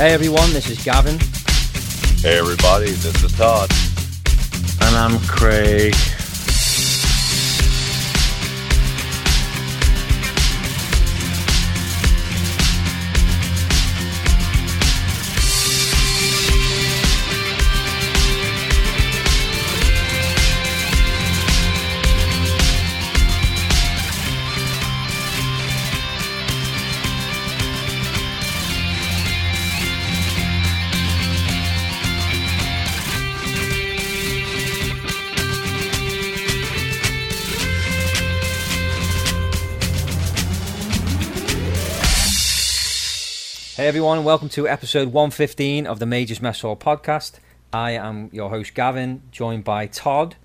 Hey everyone, this is Gavin. Hey everybody, this is Todd. And I'm Craig. Hey everyone, welcome to episode 115 of the Majors Mess Hall podcast. I am your host Gavin, joined by Todd,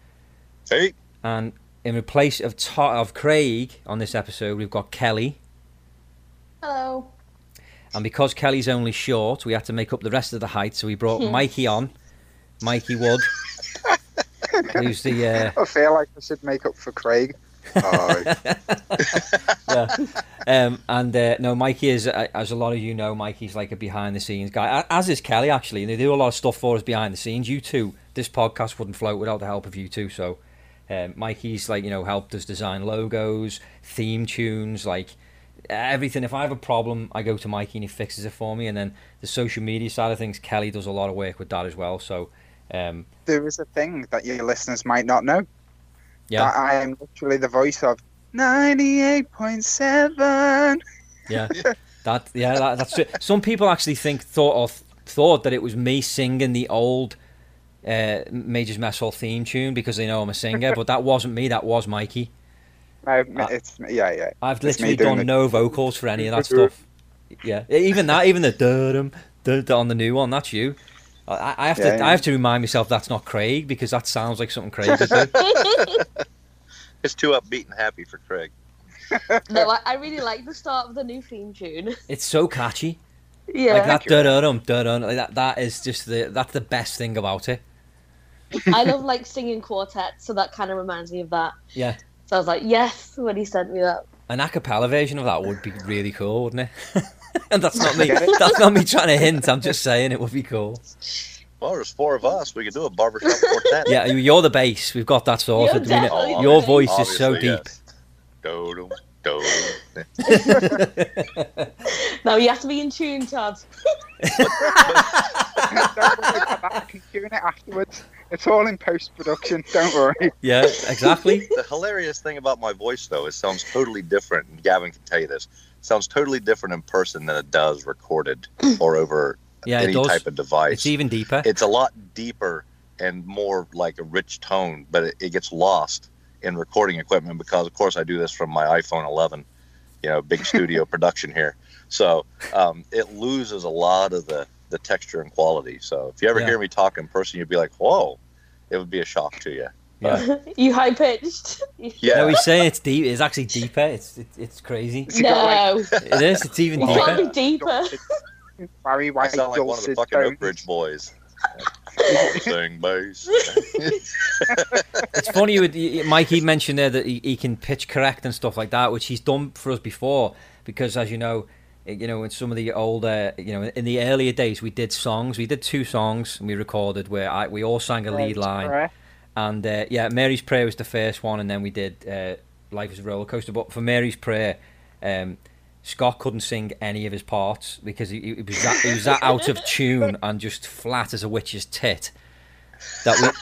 Hey, and in place of Todd, of Craig on this episode, we've got Kelly. Hello. And because Kelly's only short, we had to make up the rest of the height, so we brought Mikey on, Mikey Wood, who's the uh, I feel like I should make up for Craig. Yeah. Um, and uh, no, Mikey is, uh, as a lot of you know, Mikey's like a behind the scenes guy, as is Kelly actually. And they do a lot of stuff for us behind the scenes. You two, this podcast wouldn't float without the help of you two. So, um, Mikey's like you know helped us design logos, theme tunes, like everything. If I have a problem, I go to Mikey and he fixes it for me. And then the social media side of things, Kelly does a lot of work with that as well. So, um, there is a thing that your listeners might not know. Yeah, That I am literally the voice of 98.7. Yeah, that yeah, that, that's it. Some people actually think thought or thought that it was me singing the old uh, Majors Mess Hall theme tune because they know I'm a singer, but that wasn't me. That was Mikey. No, it's yeah, yeah. I've literally done it. no vocals for any of that stuff. Yeah, even that, even the dum on the new one, that's you. I, I have to, Yeah, yeah. I have to remind myself that's not Craig because that sounds like something Craig would do. it's too upbeat and happy for Craig. No, I, I really like the start of the new theme tune. It's so catchy. Yeah. Like that da da dum da dum. Like that. That is just the that's the best thing about it. I love like singing quartets, so that kind of reminds me of that. Yeah. So I was like, yes, when he sent me that. An a cappella version of that would be really cool, wouldn't it? and that's not me. That's not me trying to hint. I'm just saying it would be cool. Well, there's four of us. We could do a barbershop quartet. Yeah, you're the bass. We've got that sorted. You're We know- definitely your voice bass. is so Obviously, deep. yes. Do-dum, do-dum. You have to be in tune, Todd. Don't worry about that. I can tune it afterwards. It's all in post production. Don't worry. yeah, exactly. The hilarious thing about my voice, though, is it sounds totally different. And Gavin can tell you this. It sounds totally different in person than it does recorded or over Yeah, any does. type of device. It's even deeper. it's a lot deeper and more like a rich tone, but it, it gets lost in recording equipment because, of course, I do this from my iPhone 11, you know, big studio production here. So um, it loses a lot of the, the texture and quality. So if you ever Yeah. hear me talk in person, you'd be like, whoa, it would be a shock to you. Yeah. you high pitched. Yeah. No, he's saying it's deep. It's actually deeper. It's it, it's crazy. So you got, like, No, It is. It's even it deeper. can't be deeper. Barry I White, sound like one of the fucking Oak tones. Bridge boys. Sing. It's funny, with Mikey mentioned there that he, he can pitch correct and stuff like that, which he's done for us before. Because as you know, you know in some of the older, you know, in the earlier days, we did songs. We did two songs and we recorded where I, we all sang a lead line. And uh, yeah, Mary's Prayer was the first one, and then we did uh, Life is a Roller Coaster. But for Mary's Prayer, um, Scott couldn't sing any of his parts because he, he was that, he was that out of tune and just flat as a witch's tit. That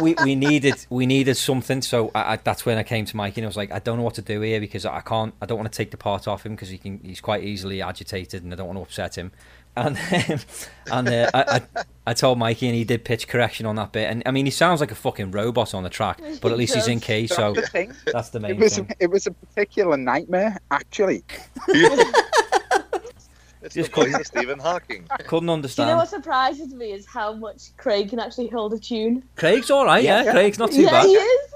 we, we, we needed we needed something, so I, I, that's when I came to Mikey and I was like, I don't know what to do here because I can't, I don't want to take the part off him because he can, he's quite easily agitated and I don't want to upset him. And um, and uh, I, I I told Mikey and he did pitch correction on that bit, and I mean he sounds like a fucking robot on the track, but at least he's in key, That's so the thing. that's the It main was thing. it was a particular nightmare, actually. It's Just the voice of Stephen Hawking. Couldn't Do you know what surprises me is how much Craig can actually hold a tune. Craig's all right, yeah. Yeah, yeah. Craig's not too yeah, bad. he is.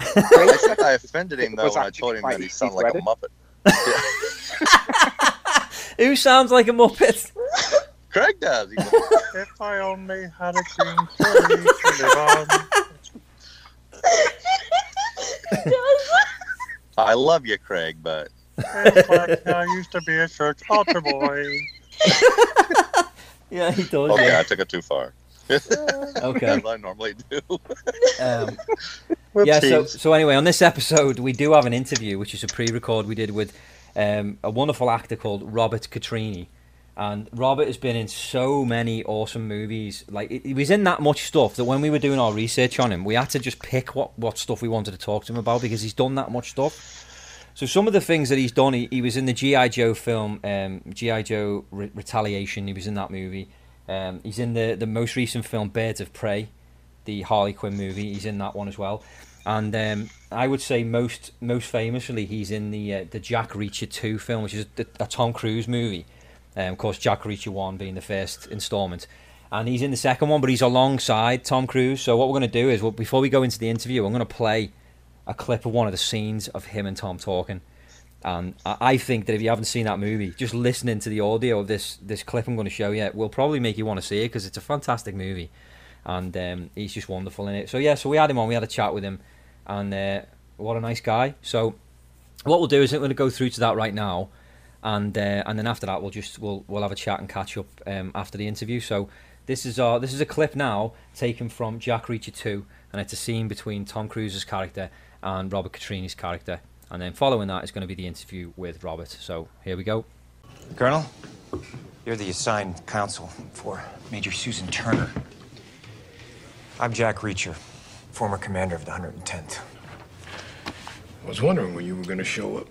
I think I offended him though when I told him that he sounded like a muppet. Who sounds like a muppet? Craig does. He's like, if I only had a green tree to live on. I love you, Craig, but like I used to be a church altar boy. Yeah, he does. Okay, yeah. I took it too far. Okay. As I normally do. Um, yeah. So, so anyway, on this episode, we do have an interview, which is a pre-record we did with um, a wonderful actor called Robert Catrini. And Robert has been in so many awesome movies. Like he was in that much stuff that when we were doing our research on him, we had to just pick what what stuff we wanted to talk to him about because he's done that much stuff. So some of the things that he's done, he, he was in the GI Joe film, um, GI Joe Re- Retaliation. He was in that movie. Um, he's in the the most recent film Birds of Prey, the Harley Quinn movie. He's in that one as well. And um, I would say most most famously, he's in the uh, the Jack Reacher two film, which is a, a Tom Cruise movie. Um, of course, Jack Reacher one being the first instalment, and he's in the second one, but he's alongside Tom Cruise. So what we're going to do is, well, before we go into the interview, I'm going to play a clip of one of the scenes of him and Tom talking. And I think that if you haven't seen that movie, just listening to the audio of this this clip I'm going to show you will probably make you want to see it because it's a fantastic movie, and um, he's just wonderful in it. So yeah, so we had him on, we had a chat with him, and uh, what a nice guy. So what we'll do is we're going to go through to that right now, and uh, and then after that we'll just we'll we'll have a chat and catch up um, after the interview. So this is our this is a clip now taken from Jack Reacher 2, and it's a scene between Tom Cruise's character and Robert Catrini's character, and then following that is going to be the interview with Robert. So here we go. Colonel, you're the assigned counsel for Major Susan Turner. I'm Jack Reacher, former commander of the 110th. I was wondering when you were going to show up.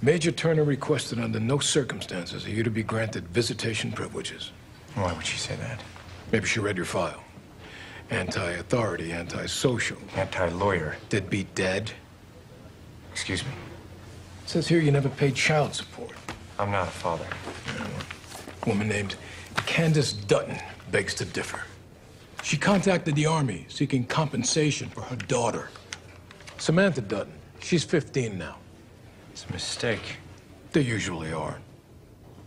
Major Turner requested under no circumstances are you to be granted visitation privileges. Why would she say that? Maybe she read your file. Anti-authority, anti-social. Anti-lawyer. Deadbeat dead. Excuse me. says here you never paid child support. I'm not a father. A woman named Candace Dutton begs to differ. She contacted the Army seeking compensation for her daughter. Samantha Dutton. She's 15 now. It's a mistake. They usually are.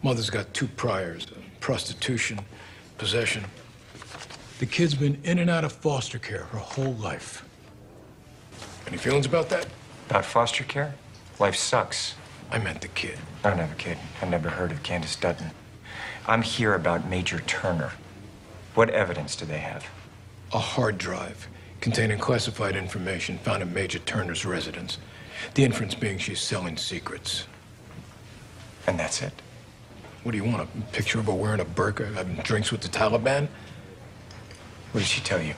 Mother's got two priors uh, prostitution, possession. The kid's been in and out of foster care her whole life. Any feelings about that? About foster care? Life sucks. I meant the kid. I don't have a kid. I never heard of Candace Dutton. I'm here about Major Turner. What evidence do they have? A hard drive containing classified information found at Major Turner's residence. The inference being she's selling secrets. And that's it. What do you want? A picture of her wearing a burqa, having drinks with the Taliban? What did she tell you?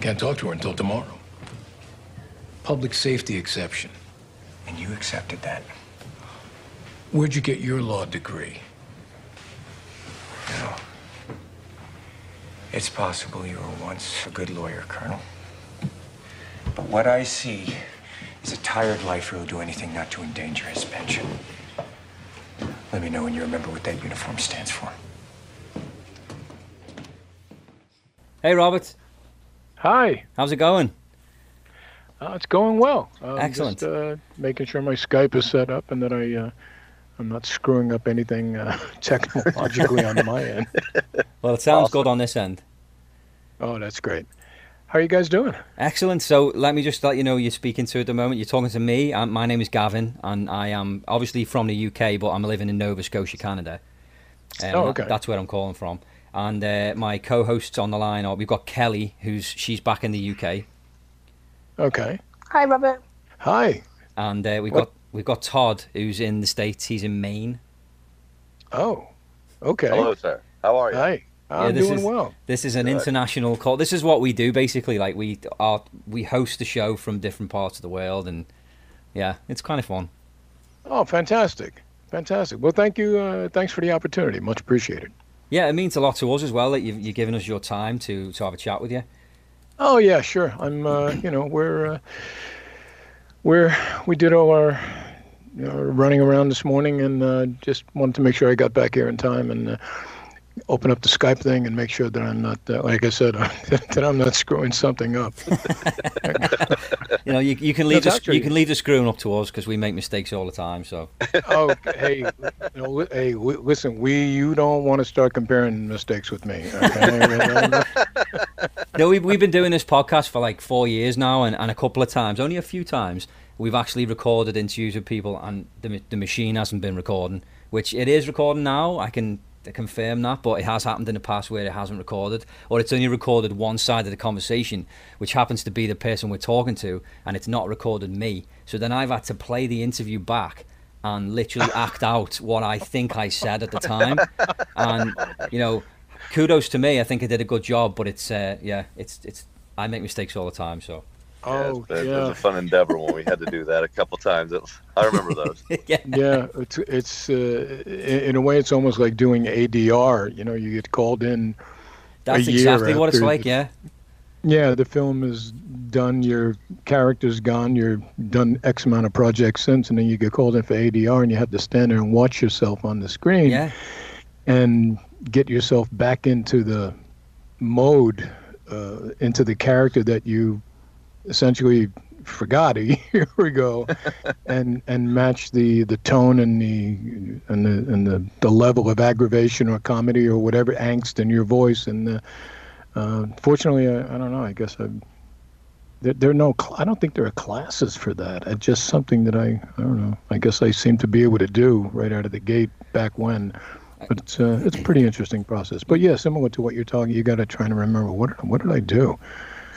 Can't talk to her until tomorrow. Public safety exception. And you accepted that. Where'd you get your law degree? No. It's possible you were once a good lawyer, Colonel. But what I see is a tired lifer who'll do anything not to endanger his pension. Let me know when you remember what that uniform stands for. Hey Robert, Hi. how's it going? Uh, it's going well. Um, Excellent. Just, uh, making sure my Skype is set up and that I, uh, I'm not screwing up anything uh, technologically on my end. Well, it sounds good on this end. Oh, that's great. How are you guys doing? Excellent. So let me just let you know you're speaking to at the moment. You're talking to me. Um, my name is Gavin, and I am obviously from the UK, but I'm living in Nova Scotia, Canada. Um, Oh, that- okay. that's where I'm calling from. And uh, my co-hosts on the line are we've got Kelly, who's she's back in the UK, Okay. Hi, Robert. Hi. and uh, we've What- got we've got Todd, who's in the states. He's in Maine. Oh. Okay. Hello, sir. How are you? Hi. I'm this doing is- well. This is an Good. international call. This is what we do basically. Like we are, we host the show from different parts of the world, and yeah, it's kind of fun. Oh, fantastic. Fantastic. Well, thank you. Uh, thanks for the opportunity. Much appreciated. Yeah, it means a lot to us as well that you've, you've given us your time to to have a chat with you. Oh yeah, sure. I'm. Uh, you know, we're uh, we're we did all our you know, running around this morning, and uh, just wanted to make sure I got back here in time and uh, open up the Skype thing and make sure that I'm not, uh, like I said, that I'm not screwing something up. You know, you, you can leave That's the, actually- you can leave the screwing up to us because we make mistakes all the time. So oh, hey, you know, hey, w- listen, we you don't want to start comparing mistakes with me. Okay? no, we've we've been doing this podcast for like four years now, and, and a couple of times, only a few times, we've actually recorded interviews with people, and the the machine hasn't been recording, which it is recording now. I can confirm that, but it has happened in the past where it hasn't recorded, or it's only recorded one side of the conversation, which happens to be the person we're talking to, and it's not recorded me. So then I've had to play the interview back and literally act out what I think I said at the time, and you know, kudos to me. I think I did a good job, but it's uh, yeah, it's it's I make mistakes all the time, so. Oh, yeah, it, yeah. it was a fun endeavor when we had to do that a couple times. It, I remember those. yeah. yeah, it's it's uh, in in a way it's almost like doing ADR. You know, you get called in. That's year exactly what it's like, the- yeah. Yeah, the film is done. Your character's gone. You're done X amount of projects since, and then you get called in for ADR, and you have to stand there and watch yourself on the screen Yeah. and get yourself back into the mode, uh, into the character that you essentially forgot a year ago, and and match the the tone and the and the and the, the level of aggravation or comedy or whatever angst in your voice. And uh, uh, fortunately, I, I don't know. I guess I. There, there are no. I don't think there are classes for that. It's just something that I. I don't know. I guess I seem to be able to do right out of the gate back when. But it's uh, it's a pretty interesting process. But yeah, similar to what you're talking, you got to try to remember what what did I do?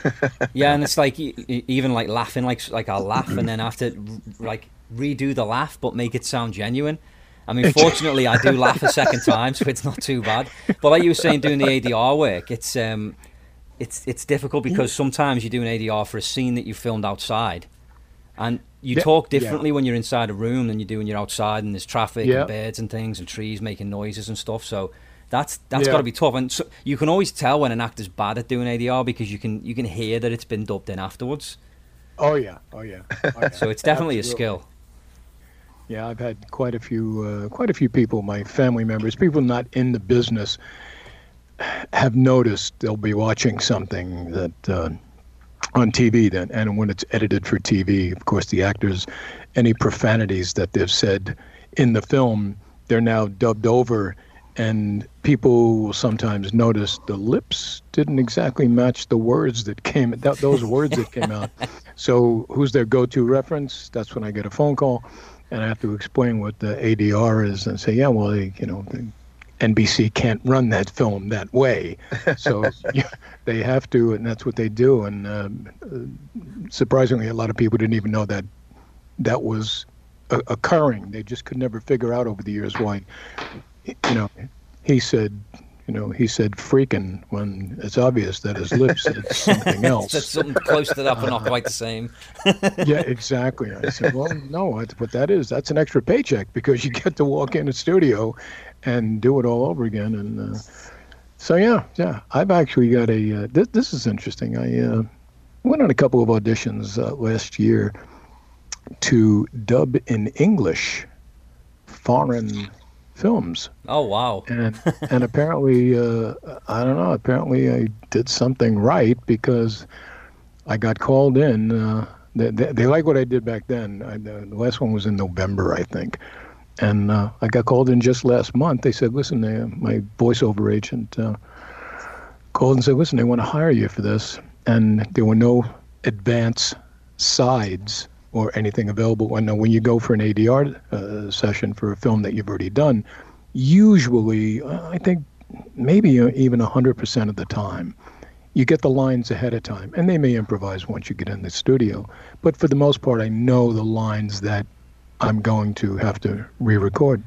Yeah, and it's like even like laughing, like like I'll laugh and then have to like redo the laugh, but make it sound genuine. I mean, fortunately, I do laugh a second time, so it's not too bad. But like you were saying, doing the ADR work, it's um, it's it's difficult because sometimes you do an ADR for a scene that you filmed outside, and you Yeah, talk yeah. differently when you're inside a room than you do when you're outside, and there's traffic Yeah. and birds and things and trees making noises and stuff. So that's that's Yeah. got to be tough, and so you can always tell when an actor's bad at doing ADR because you can you can hear that it's been dubbed in afterwards. Oh yeah, oh yeah. Oh, yeah. So it's definitely Absolutely. a skill. Yeah, I've had quite a few, uh, quite a few people, my family members, people not in the business, have noticed they'll be watching something that uh, on TV. Then, and when it's edited for TV, of course, the actors, any profanities that they've said in the film, they're now dubbed over, and people will sometimes notice the lips didn't exactly match the words that came, that, those words that came out. So, who's their go-to reference? That's when I get a phone call and I have to explain what the ADR is and say, yeah, well, they, you know, the NBC can't run that film that way, so yeah, they have to, and that's what they do. And uh, surprisingly, a lot of people didn't even know that that was uh, occurring. They just could never figure out over the years why, you know, he said. You know, he said freaking when it's obvious that his lips said something else. That's something close to that, but not quite the same. yeah, exactly. I said, well, no, what that is. That's an extra paycheck because you get to walk in a studio and do it all over again. And uh, so, yeah, yeah, I've actually got a. Uh, th- this is interesting. I uh, went on a couple of auditions uh, last year to dub in English foreign films Oh wow! and and apparently uh, I don't know. Apparently I did something right because I got called in. Uh, they, they, they like what I did back then. I, the last one was in November, I think, and uh, I got called in just last month. They said, "Listen, they, my voiceover agent uh, called and said, listen, they want to hire you for this," and there were no advance sides or anything available. And uh, when you go for an ADR uh, session for a film that you've already done, usually, uh, I think maybe uh, even 100% of the time, you get the lines ahead of time. And they may improvise once you get in the studio. But for the most part, I know the lines that I'm going to have to re record.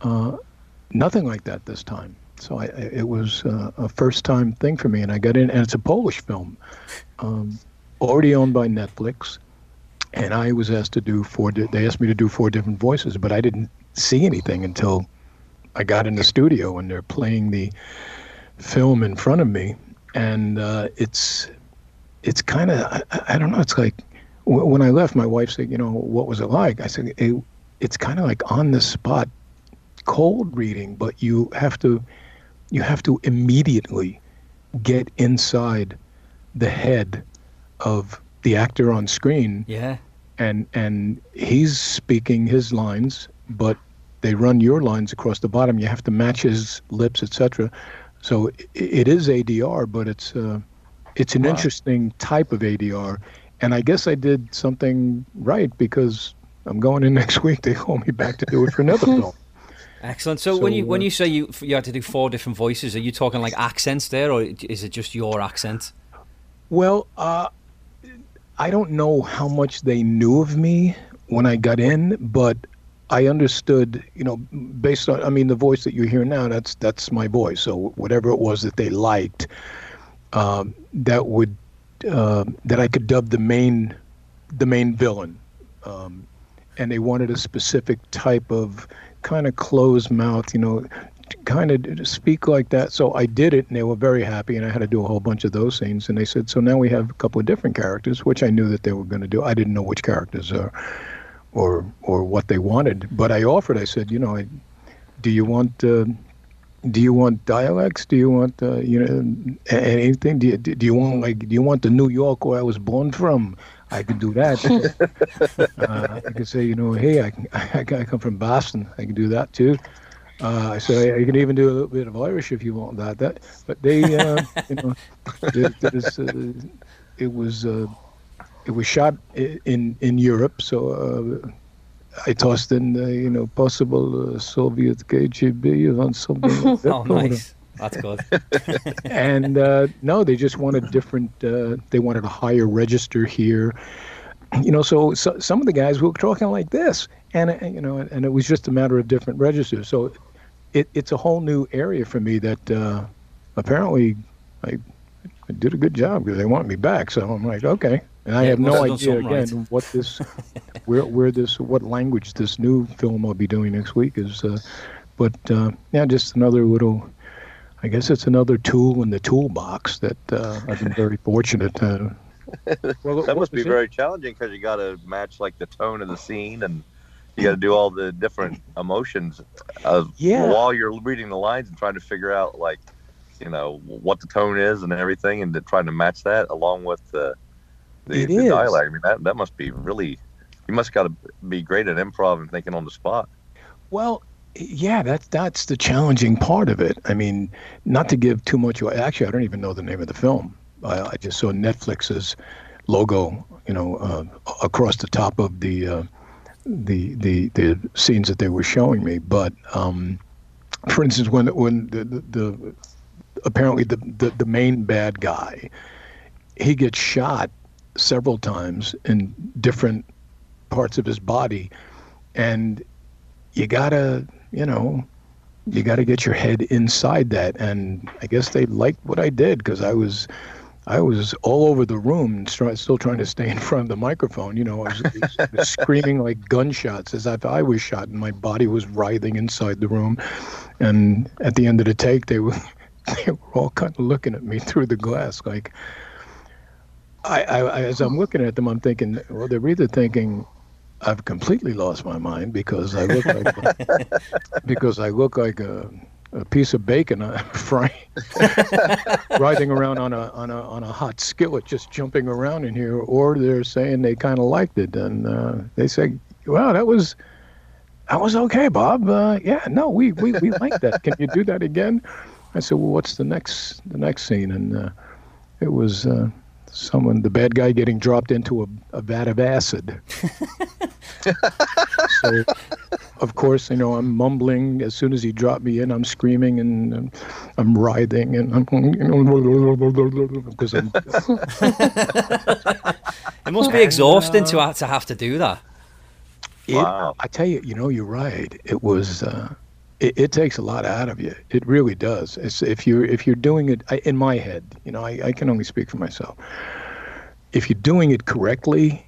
Uh, nothing like that this time. So I, it was uh, a first time thing for me. And I got in, and it's a Polish film, um, already owned by Netflix and I was asked to do four. Di- they asked me to do four different voices, but I didn't see anything until I got in the studio and they're playing the film in front of me, and uh, it's it's kind of I, I don't know. It's like w- when I left, my wife said, "You know, what was it like?" I said, it, "It's kind of like on the spot, cold reading, but you have to you have to immediately get inside the head of the actor on screen Yeah, and and he's speaking his lines, but they run your lines across the bottom. You have to match his lips, etc. So i it is ADR, but it's uh, it's an interesting type of ADR, and I guess I did something right because I'm going in next week. They call me back to do it for another film. Excellent. So, So, when you when uh, you say you you had to do four different voices, are you talking like accents there, or is it just your accent? Well, uh, I don't know how much they knew of me when I got in, but I understood, you know, based on, I mean, the voice that you hear now, that's that's my voice. So whatever it was that they liked, um, that would uh, that I could dub the main the main villain, um, and they wanted a specific type of kind of closed mouth, you know, kind of speak like that. So I did it, and they were very happy. And I had to do a whole bunch of those scenes. And they said, so now we have a couple of different characters, which I knew that they were going to do. I didn't know which characters or or or what they wanted, but I offered. I said, you know, I, do you want uh, do you want dialects? Do you want uh, you know anything? Do you do you want like do you want the New York where I was born from? I could do that. uh, I could say, you know, hey, I, can, I, I come from Boston. I can do that too. Uh, I said I, I can even do a little bit of Irish if you want that. That, but they, uh, you know, there's, uh, it was uh, it was shot in in Europe, so uh, I tossed in, uh, you know, possible uh, Soviet KGB on something. Like that. Oh, nice. That's good. and uh, no, they just wanted different. Uh, they wanted a higher register here. You know, so, so some of the guys were talking like this, and you know, and it was just a matter of different registers. So it, it's a whole new area for me that uh, apparently I, I did a good job because they want me back. So I'm like, okay. And I Yeah, have no idea again right. what this, where where this, what language this new film I'll be doing next week is. Uh, but uh, yeah, just another little. I guess it's another tool in the toolbox that uh, I've been very fortunate to. Well, That must be was it? very challenging because you got to match like the tone of the scene and you got to do all the different emotions of Yeah. while you're reading the lines and trying to figure out like you know what the tone is and everything and to, trying to match that along with the the, the dialogue. I mean that that must be really you must got to be great at improv and thinking on the spot. Well, yeah, that's that's the challenging part of it. I mean, not to give too much away. Actually, I don't even know the name of the film. I, I just saw Netflix's logo, you know, uh, across the top of the uh, the the the scenes that they were showing me. But um, for instance, when when the the, the apparently the, the the main bad guy, he gets shot several times in different parts of his body, and you gotta, you know, you gotta get your head inside that. And I guess they liked what I did because I was, I was all over the room, still trying to stay in front of the microphone. You know, I was, was screaming like gunshots as if I was shot, and my body was writhing inside the room. And at the end of the take, they were, they were all kind of looking at me through the glass, like. I, I, I- as I'm looking at them, I'm thinking, well, they're either thinking I've completely lost my mind because I look like because I look like a, a piece of bacon uh, frying, riding around on a on a on a hot skillet, just jumping around in here, or they're saying they kind of liked it, and uh, they say, "Well, that was." that was okay, Bob. Uh, yeah, no, we, we, we like that. Can you do that again? I said, well, what's the next the next scene? And uh, it was uh, someone, the bad guy, getting dropped into a, a vat of acid. so, of course, you know, I'm mumbling. As soon as he dropped me in, I'm screaming and um, I'm writhing and I'm you know, because I'm It must be exhausting to have to have to do that. It, Wow. I tell you, you know, you're right. It was. Uh, it, it takes a lot out of you. It really does. It's, if you're if you're doing it I, in my head, you know, I, I can only speak for myself. If you're doing it correctly,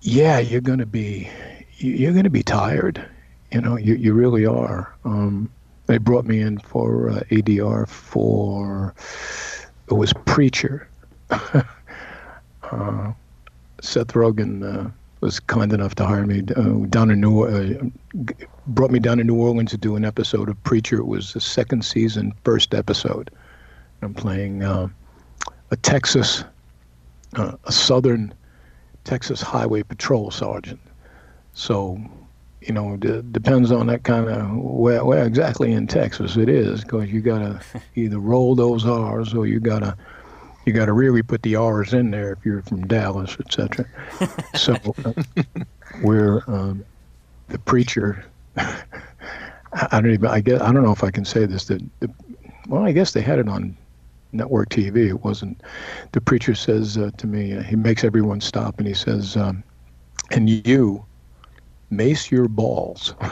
yeah, you're gonna be you- you're gonna be tired. You know, you you really are. Um, they brought me in for uh, ADR for it was Preacher. uh, Seth Rogen uh, was kind enough to hire me uh, down in New uh, brought me down to New Orleans to do an episode of Preacher. It was the second season, first episode. I'm playing uh, a Texas, uh, a Southern Texas Highway Patrol sergeant. So, you know, it depends on that kind of where, where exactly in Texas it is, because you gotta either roll those R's or you gotta you got to really put the R's in there if you're from Dallas, etc. so uh, we're um, the preacher. I I don't even. I guess I don't know if I can say this. That the, well, I guess they had it on network TV. It wasn't. The preacher says uh, to me, uh, he makes everyone stop, and he says, um, "And you, mace your balls."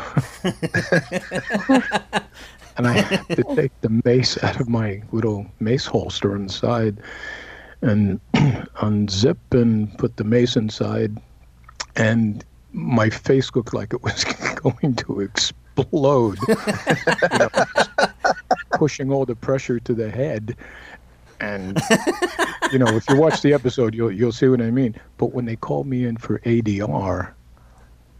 and I had to take the mace out of my little mace holster inside, and unzip and put the mace inside, and my face looked like it was going to explode. you know, pushing all the pressure to the head. And you know, if you watch the episode, you'll you'll see what I mean. But when they called me in for ADR,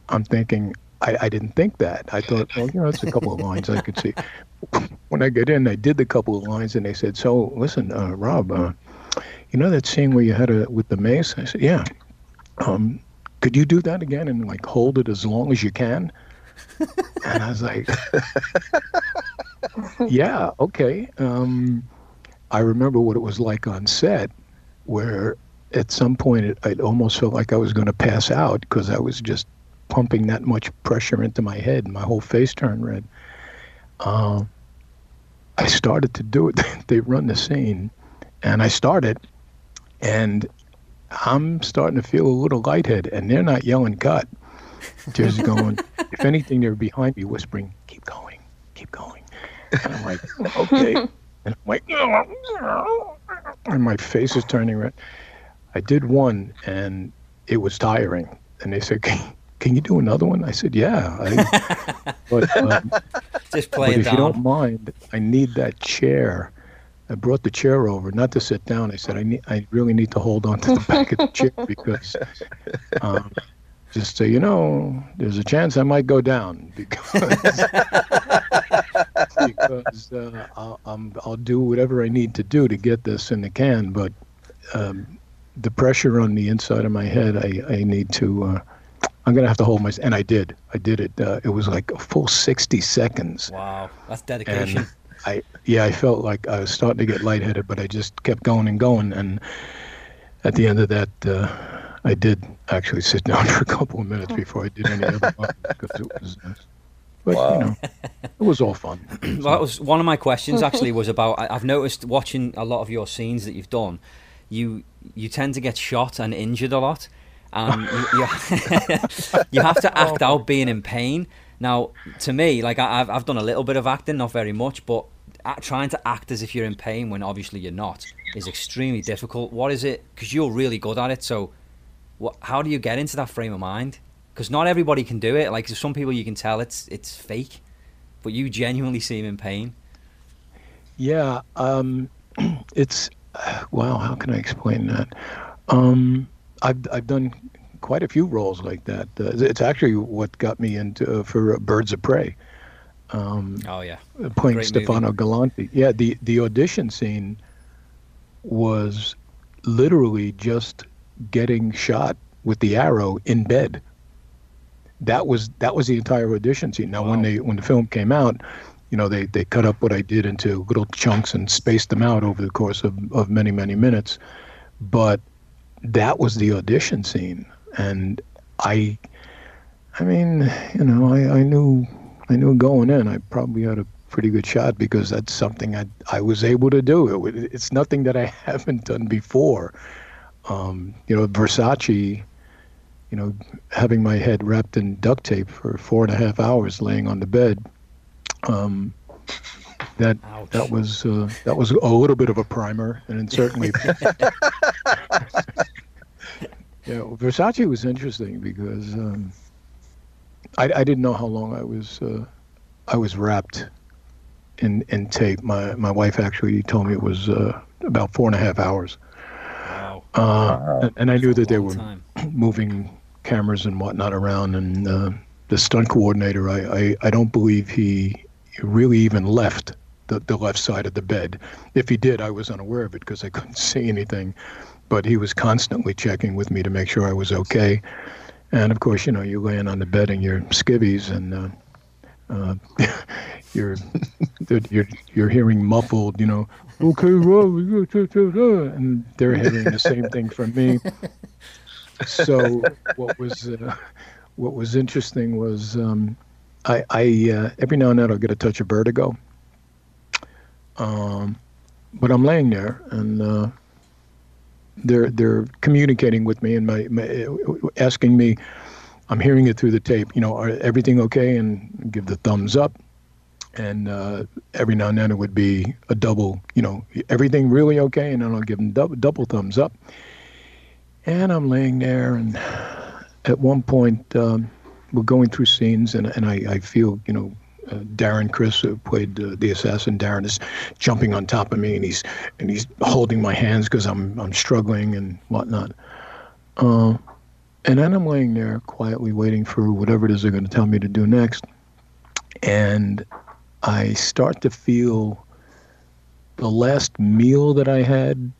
I'm thinking I, I didn't think that. I thought, well, you know, it's a couple of lines I could see. When I get in, I did the couple of lines, and they said, "So, listen, uh, Rob, uh, you know that scene where you had a with the mace?" I said, "Yeah." Um, could you do that again and like hold it as long as you can? and I was like, yeah, okay. Um, I remember what it was like on set, where at some point it, it almost felt like I was going to pass out because I was just pumping that much pressure into my head and my whole face turned red. Uh, I started to do it. they run the scene, and I started, and I'm starting to feel a little lightheaded, and they're not yelling cut. Just going, if anything, they're behind me whispering, keep going, keep going. And I'm like, okay. And I'm like, and my face is turning red. I did one, and it was tiring. And they said, can, you do another one? I said, yeah. I, but, um, Just but play it if you don't mind, I need that chair. I brought the chair over, not to sit down. I said, I need, I really need to hold on to the back of the chair because, um, just so you know, there's a chance I might go down because because uh, I'll, I'm, I'll do whatever I need to do to get this in the can. But um, the pressure on the inside of my head, I, I need to. Uh, I'm gonna have to hold my. And I did. I did it. Uh, it was like a full 60 seconds. Wow, that's dedication. And I yeah, I felt like I was starting to get lightheaded, but I just kept going and going. And at the end of that, uh, I did actually sit down for a couple of minutes before I did any other one because it was. Uh, but Wow. you know, it was all fun. Well, that was one of my questions. Actually, was about. I've noticed watching a lot of your scenes that you've done, you you tend to get shot and injured a lot, and you, you, you have to act out being in pain. Now, to me, like I, I've I've done a little bit of acting, not very much, but trying to act as if you're in pain when obviously you're not is extremely difficult. What is it? Because you're really good at it. So, what? How do you get into that frame of mind? Because not everybody can do it. Like some people you can tell it's it's fake, but you genuinely seem in pain. Yeah, um, it's wow. How can I explain that? Um, I've I've done quite a few roles like that. Uh, it's actually what got me into uh, for uh, Birds of Prey, um, Oh yeah, playing Great Stefano Galante. Yeah, the the audition scene was literally just getting shot with the arrow in bed. That was that was the entire audition scene. Now, when they when the film came out, you know they they cut up what I did into little chunks and spaced them out over the course of of many many minutes, but that was the audition scene, and I, I mean, you know, I I knew I knew going in I probably had a pretty good shot because that's something I I was able to do. It, it's nothing that I haven't done before. Um, you know, Versace, you know, having my head wrapped in duct tape for four and a half hours, laying on the bed. Um, that Ouch. that was uh, that was a little bit of a primer, and certainly. yeah, Versace was interesting because um, I, I didn't know how long I was uh, I was wrapped in in tape. My my wife actually told me it was uh, about four and a half hours, wow, uh, and, and I knew that they were time. moving cameras and whatnot around. And uh, the stunt coordinator, I, I, I don't believe he really even left the, the left side of the bed. If he did, I was unaware of it because I couldn't see anything. But he was constantly checking with me to make sure I was okay. And of course, you know, you're laying on the bed in your skivvies and uh, uh, you're, you're you're hearing muffled, you know, okay, Rob, we go, ta, ta, ta," and they're hearing the same thing from me so what was uh, what was interesting was um, I, I uh, every now and then I'll get a touch of vertigo. Um, but I'm laying there and uh, they're they're communicating with me and my, my asking me. I'm hearing it through the tape. You know, are everything okay? And give the thumbs up. And uh, every now and then it would be a double. You know, everything really okay? And then I'll give them double, double thumbs up. And I'm laying there, and at one point um, we're going through scenes, and and I, I feel you know uh, Darren Criss, who played uh, the assassin, Darren is jumping on top of me, and he's and he's holding my hands because I'm I'm struggling and whatnot. Uh, and then I'm laying there quietly waiting for whatever it is they're going to tell me to do next, and I start to feel the last meal that I had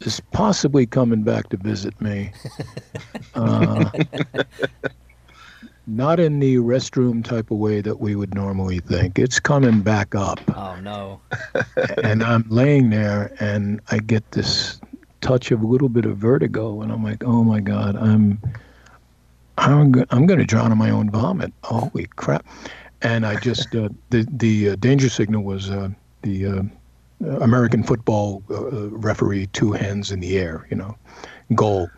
is possibly coming back to visit me. Uh, not in the restroom type of way that we would normally think. It's coming back up. Oh no. and I'm laying there and I get this touch of a little bit of vertigo and I'm like, "Oh my god, I'm I'm go- I'm going to drown in my own vomit. Holy crap." And I just uh, the the uh, danger signal was uh, the uh, American football uh, referee two hands in the air, you know, goal.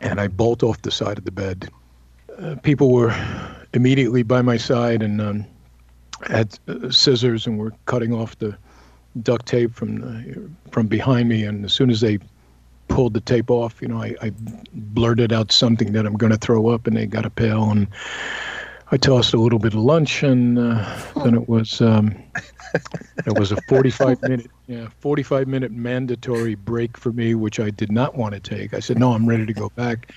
And I bolt off the side of the bed people were immediately by my side and um, had uh, scissors and were cutting off the duct tape from the, from behind me. And as soon as they pulled the tape off, you know, I, I blurted out something that I'm going to throw up, and they got a pail and. I tossed a little bit of lunch, and uh, then it was um, it was a 45 minute yeah 45 minute mandatory break for me, which I did not want to take. I said no, I'm ready to go back.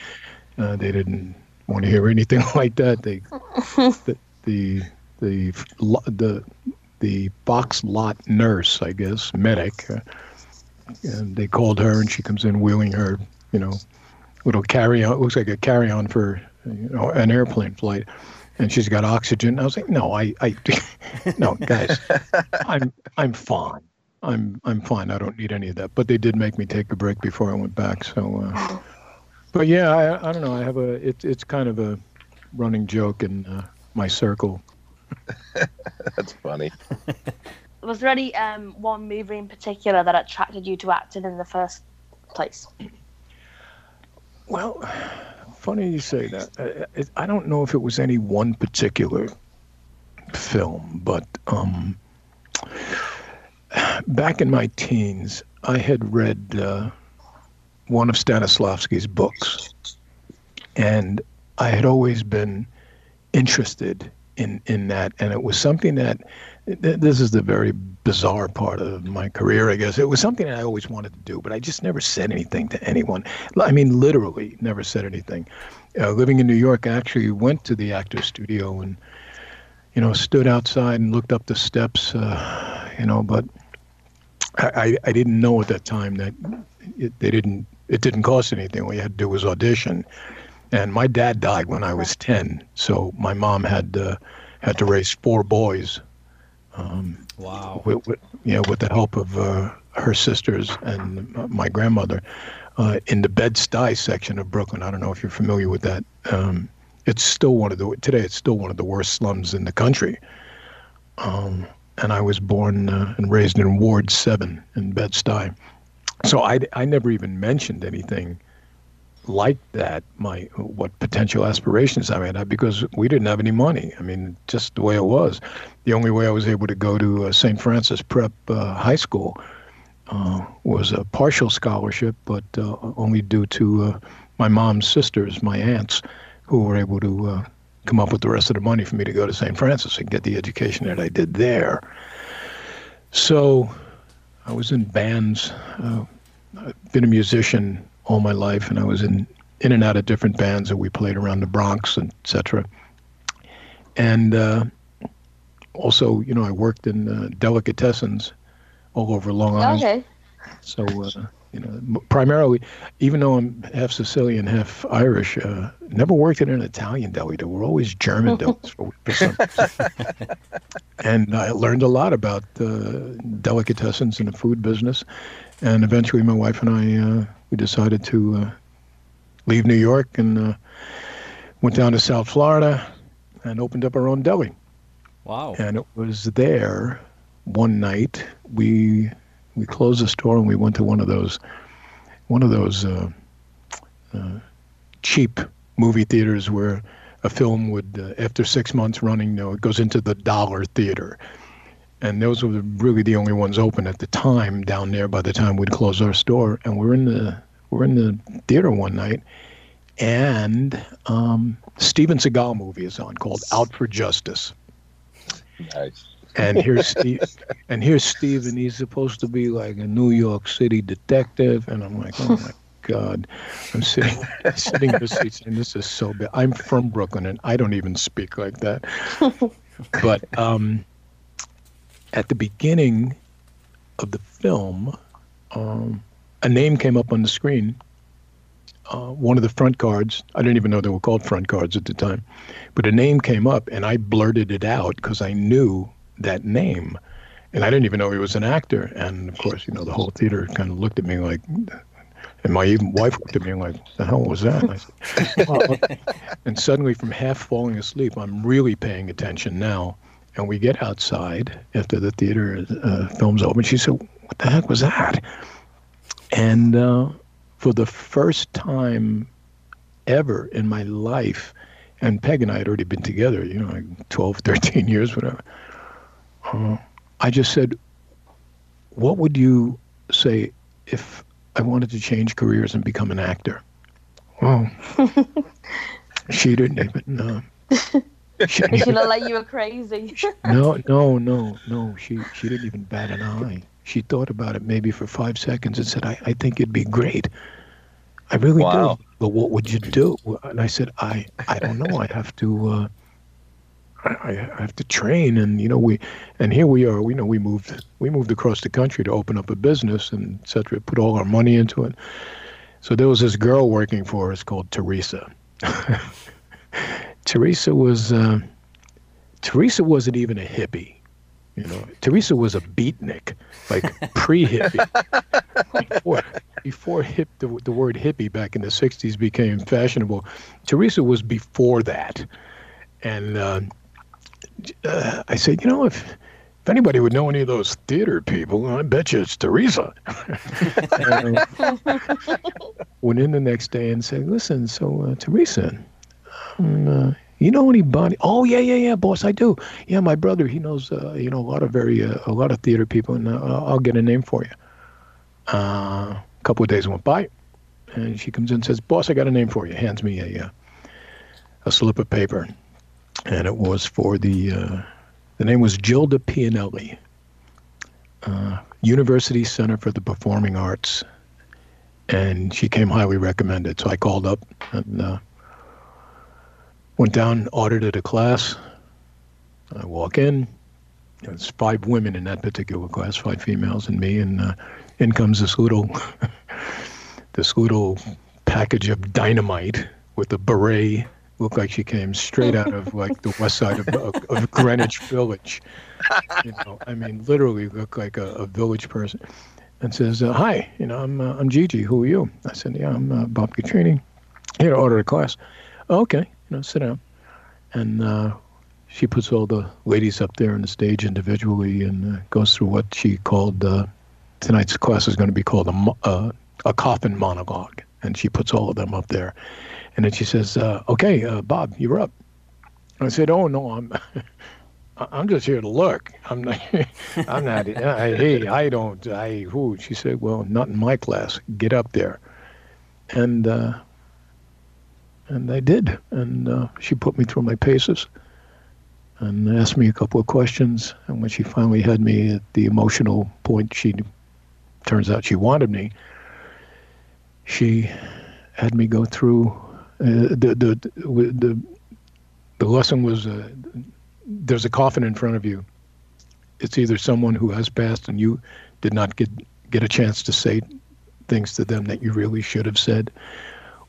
Uh, they didn't want to hear anything like that. They, the, the, the, the, the box lot nurse, I guess, medic, uh, and they called her and she comes in wheeling her, you know, little carry on, looks like a carry on for, you know, an airplane flight. And she's got oxygen. I was like, no, I, I, no, guys, I'm, I'm fine. I'm, I'm fine. I don't need any of that. But they did make me take a break before I went back. So, uh, but yeah, I, I don't know. I have a it's it's kind of a running joke in uh, my circle. That's funny. Was there any um, one movie in particular that attracted you to acting in the first place? Well, funny you say that. I, I don't know if it was any one particular film, but um, back in my teens, I had read uh, one of Stanislavski's books. And I had always been interested in, in that. And it was something that, this is the very bizarre part of my career, I guess. It was something that I always wanted to do, but I just never said anything to anyone. I mean, literally never said anything. Uh, living in New York, I actually went to the actor's studio and, you know, stood outside and looked up the steps, uh, you know, but I, I didn't know at that time that it, they didn't it didn't cost anything. All you had to do was audition. And my dad died when I was 10, so my mom had uh, had to raise four boys. Um, wow. With, with, you know, with the help of uh, her sisters and my grandmother uh, in the Bed-Stuy section of Brooklyn. I don't know if you're familiar with that. Um, it's still one of the today. It's still one of the worst slums in the country. Um, and I was born uh, and raised in Ward Seven in Bed-Stuy so I, I never even mentioned anything like that my what potential aspirations I had because we didn't have any money. I mean, just the way it was. The only way I was able to go to uh, St. Francis Prep uh, High School uh, was a partial scholarship, but uh, only due to uh, my mom's sisters, my aunts, who were able to uh, come up with the rest of the money for me to go to St. Francis and get the education that I did there. So I was in bands. I've been a musician all my life, and I was in in and out of different bands that we played around the Bronx, and etc. And uh, also, you know, I worked in uh, delicatessens all over Long Island. Okay. So, uh, you know, primarily, even though I'm half Sicilian, half Irish, uh, never worked in an Italian deli. There were always German delis. For, for and I learned a lot about uh, delicatessens in the food business. And eventually, my wife and I, uh, we decided to uh, leave New York and uh, went down to South Florida. and opened up our own deli. Wow. And it was there one night. We we closed the store and we went to one of those one of those uh, uh, cheap movie theaters where a film would, uh, after six months running, you know, it goes into the dollar theater. And those were really the only ones open at the time down there. By the time we'd close our store, and we're in the we're in the theater one night, and um, Steven Seagal movie is on called Out for Justice. Nice. And here's Steve, and here's Steve, and he's supposed to be like a New York City detective, and I'm like, oh my God, I'm sitting sitting in the seats, and this is so bad. I'm from Brooklyn, and I don't even speak like that. but um, at the beginning of the film, um, a name came up on the screen. Uh, one of the front cards, I didn't even know they were called front cards at the time, but a name came up, and I blurted it out because I knew that name. And I didn't even know he was an actor. And of course, you know, the whole theater kind of looked at me like, and my even wife looked at me like, the hell was that? And, I said, and suddenly, from half falling asleep, I'm really paying attention now. And we get outside after the theater uh, film's over. And she said, what the heck was that? And uh, for the first time ever in my life, and Peg and I had already been together, you know, like 12, 13 years, whatever. Uh, I just said, what would you say if I wanted to change careers and become an actor? Well, she didn't even. Uh, she didn't She looked like you were crazy. no, no, no, no. She she didn't even bat an eye. She thought about it maybe for five seconds and said, "I, I think it'd be great. I really Wow. do. But what would you do?" And I said, "I I don't know. I have to." Uh, I, I have to train, and you know we, and here we are. We know we moved. We moved across the country to open up a business and et cetera. Put all our money into it. So there was this girl working for us called Teresa. Teresa was. Uh, Teresa wasn't even a hippie. You know, Teresa was a beatnik, like pre-hippie. before before hip the, the word hippie back in the '60s became fashionable, Teresa was before that. And uh, uh, I said, you know, if if anybody would know any of those theater people, I bet you it's Teresa. And, uh, went in the next day and said, listen, so uh, Teresa, uh, you know anybody? Oh yeah, yeah, yeah, boss, I do. Yeah, my brother, he knows, uh, you know, a lot of very, uh, a lot of theater people, and uh, I'll get a name for you. Uh, a couple of days went by, and she comes in and says, boss, I got a name for you. Hands me a, uh, a slip of paper, and it was for the, uh, the name was Gilda Pianelli, uh, University Center for the Performing Arts, and she came highly recommended. So I called up and. Went down, audited a class. I walk in. There's five women in that particular class, five females and me, and uh, in comes this little, this little package of dynamite with a beret. Looked like she came straight out of like the west side of, of, of Greenwich Village. You know, I mean, literally looked like a, a village person. And says, uh, "Hi, you know, I'm uh, I'm Gigi. Who are you?" I said, "Yeah, I'm uh, Bob Catrini. Here to order a class." okay, you know, sit down. And uh, she puts all the ladies up there on the stage individually and uh, goes through what she called uh, tonight's class is going to be called a, uh, a coffin monologue. And she puts all of them up there. And then she says, uh, okay, uh, Bob, you're up. I said, oh, no, I'm. I'm just here to look. I'm not. I'm not. I, hey, I don't. I who? She said, "Well, not in my class. Get up there." And uh, and I did. And uh, she put me through my paces and asked me a couple of questions. And when she finally had me at the emotional point, she turns out she wanted me. She had me go through uh, the, the the the lesson was uh, there's a coffin in front of you. It's either someone who has passed and you did not get get a chance to say things to them that you really should have said,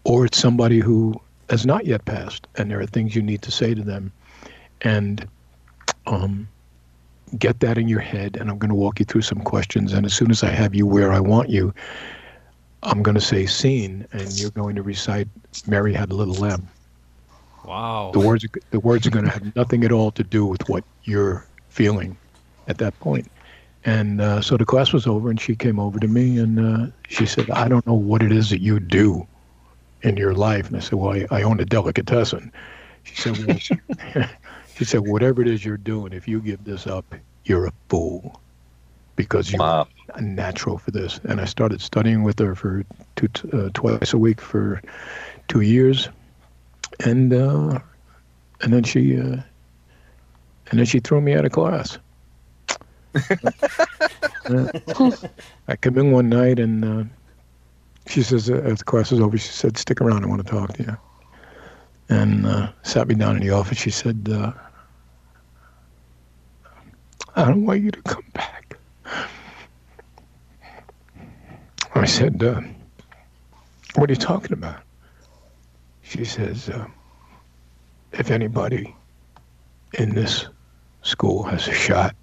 or it's somebody who has not yet passed, and there are things you need to say to them, and um, get that in your head. And I'm going to walk you through some questions, and as soon as I have you where I want you, I'm going to say scene, and you're going to recite "Mary Had a Little Lamb." Wow. The words, are, the words are going to have nothing at all to do with what you're feeling at that point. And uh, so the class was over, and she came over to me, and uh, she said, "I don't know what it is that you do in your life." And I said, "Well, I, I own a delicatessen." She said, well, "She said, whatever it is you're doing, if you give this up, you're a fool, because you're Wow. natural for this." And I started studying with her for two, uh, twice a week for two years, and uh, and then she uh, and then she threw me out of class. I come in one night and uh, she says, uh, as the class is over, she said, "Stick around, I want to talk to you." And uh, sat me down in the office. She said, uh, "I don't want you to come back." I said, uh, "What are you talking about?" She says, uh, "If anybody in this school has a shot,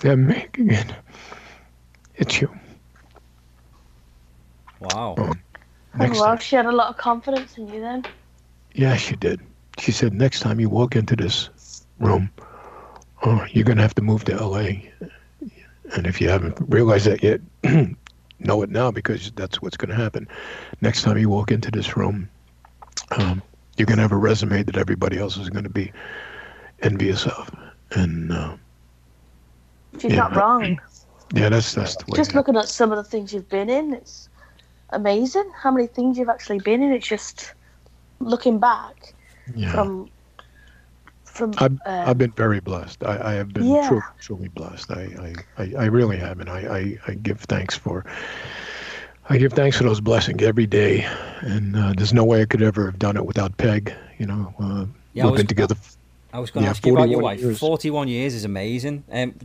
they're making it. It's you." Wow. Oh, Next well, time- she had a lot of confidence in you then. Yeah, she did. She said, next time you walk into this room, oh, you're going to have to move to LA. And if you haven't realized that yet, know it now because that's what's going to happen. Next time you walk into this room, um, you're going to have a resume that everybody else is going to be envious of. And uh, She's Yeah. not wrong. yeah, that's that's the way. Just looking at some of the things you've been in, it's amazing how many things you've actually been in. It's just looking back yeah. from from. I've, uh, I've been very blessed. I, I have been Yeah. truly, truly blessed. I, I, I, I really have, and I, I, I give thanks for. I give thanks for those blessings every day, and uh, there's no way I could ever have done it without Peg. You know, uh, Yeah, we've was- been together. I was going to Yeah, ask you about your wife. years. Forty-one years is amazing. Um,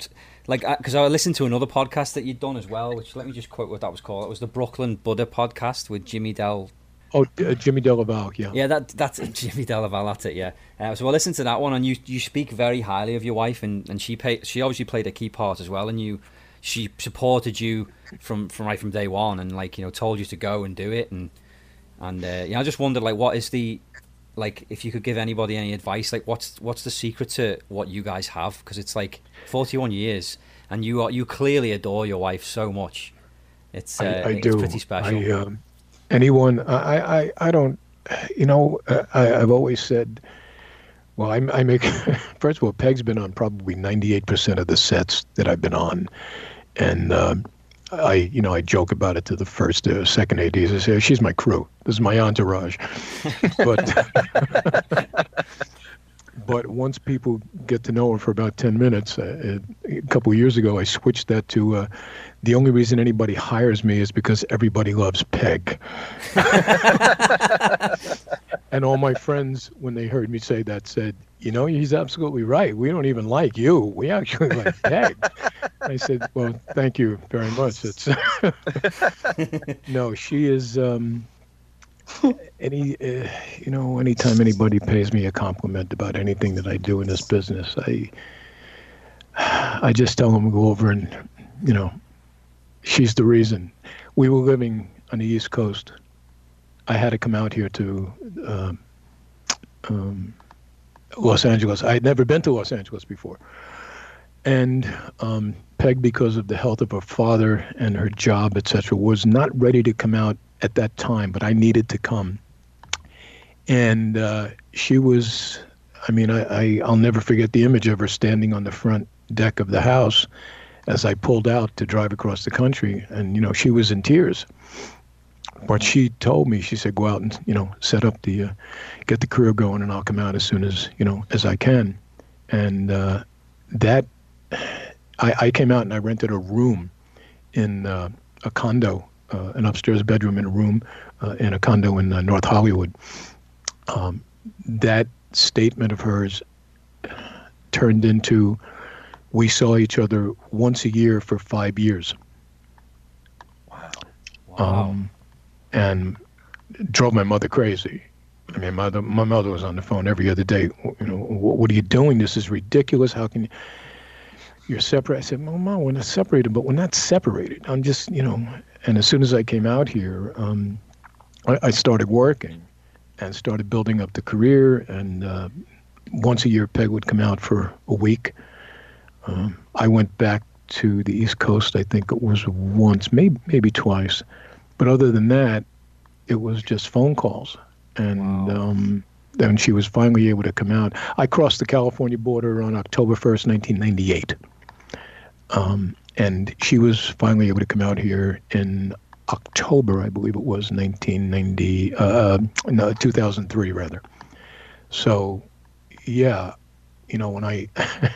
like because I listened to another podcast that you'd done as well. Which let me just quote what that was called. It was the Brooklyn Buddha podcast with Jimmy Dell. Oh, uh, Jimmy Delaval, yeah. Yeah, that that's Jimmy Delaval. That's it. Yeah. Uh, so I listened to that one, and you you speak very highly of your wife, and and she pay, she obviously played a key part as well, and you she supported you from from right from day one, and like you know told you to go and do it, and and uh, yeah, I just wondered like what is the like if you could give anybody any advice like what's what's the secret to what you guys have because it's like 41 years and you are you clearly adore your wife so much it's uh, I, I it's do. pretty special I, um, anyone, I, I, I don't, you know, uh, I, I've always said, well, I, I make, first of all, Peg's been on probably 98% of the sets that I've been on. And um, I, you know, I joke about it to the first, uh, second ADs. I say, she's my crew. This is my entourage. but, but once people get to know her for about 10 minutes, uh, a couple of years ago, I switched that to, uh, the only reason anybody hires me is because everybody loves Peg. and all my friends, when they heard me say that, said, "You know, he's absolutely right. We don't even like you. We actually like Peg." I said, "Well, thank you very much." It's no, she is. Um, any, uh, you know, anytime anybody pays me a compliment about anything that I do in this business, I, I just tell them to go over and, you know, she's the reason. We were living on the East Coast. I had to come out here to um, um, Los Angeles. I had never been to Los Angeles before. And um, Peg, because of the health of her father and her job, etc., was not ready to come out at that time, but I needed to come. And uh, she was, I mean, I, I, I'll never forget the image of her standing on the front deck of the house as I pulled out to drive across the country. And, you know, she was in tears. But she told me, she said, go out and, you know, set up the, uh, get the career going and I'll come out as soon as, you know, as I can. And uh, that, I, I came out and I rented a room in uh, a condo, uh, an upstairs bedroom in a room uh, in a condo in uh, North Hollywood. Um, that statement of hers turned into we saw each other once a year for five years. wow. Um, and drove my mother crazy. I mean, my mother, my mother was on the phone every other day. You know, what, are you doing? This is ridiculous. How can you? You're separate. I said, Mom, Mom, we're not separated, but we're not separated. I'm just, you know. And as soon as I came out here, um, I, I started working, and started building up the career. And uh, once a year, Peg would come out for a week. Um, I went back to the East Coast. I think it was once, maybe maybe twice, but other than that, it was just phone calls. And Wow. um, then she was finally able to come out. I crossed the California border on October 1st, 1998. Um, and she was finally able to come out here in October, I believe it was 1990, uh, no, 2003 rather. So, yeah, you know, when I,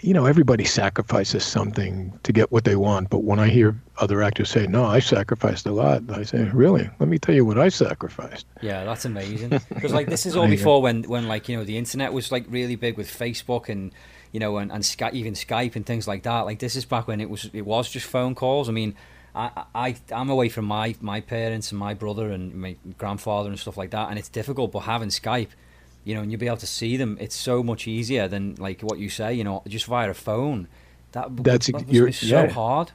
you know, everybody sacrifices something to get what they want. But when I hear other actors say, no, I sacrificed a lot, I say, really? Let me tell you what I sacrificed. Yeah, that's amazing. Because like this is all before when when like you know the internet was like really big with Facebook and you know and and Sky, even Skype and things like that. Like this is back when it was it was just phone calls. I mean, I I I'm away from my my parents and my brother and my grandfather and stuff like that, and it's difficult. But having Skype, you know, and you'll be able to see them. It's so much easier than like what you say. You know, just via a phone. That That's that you're- so yeah. hard.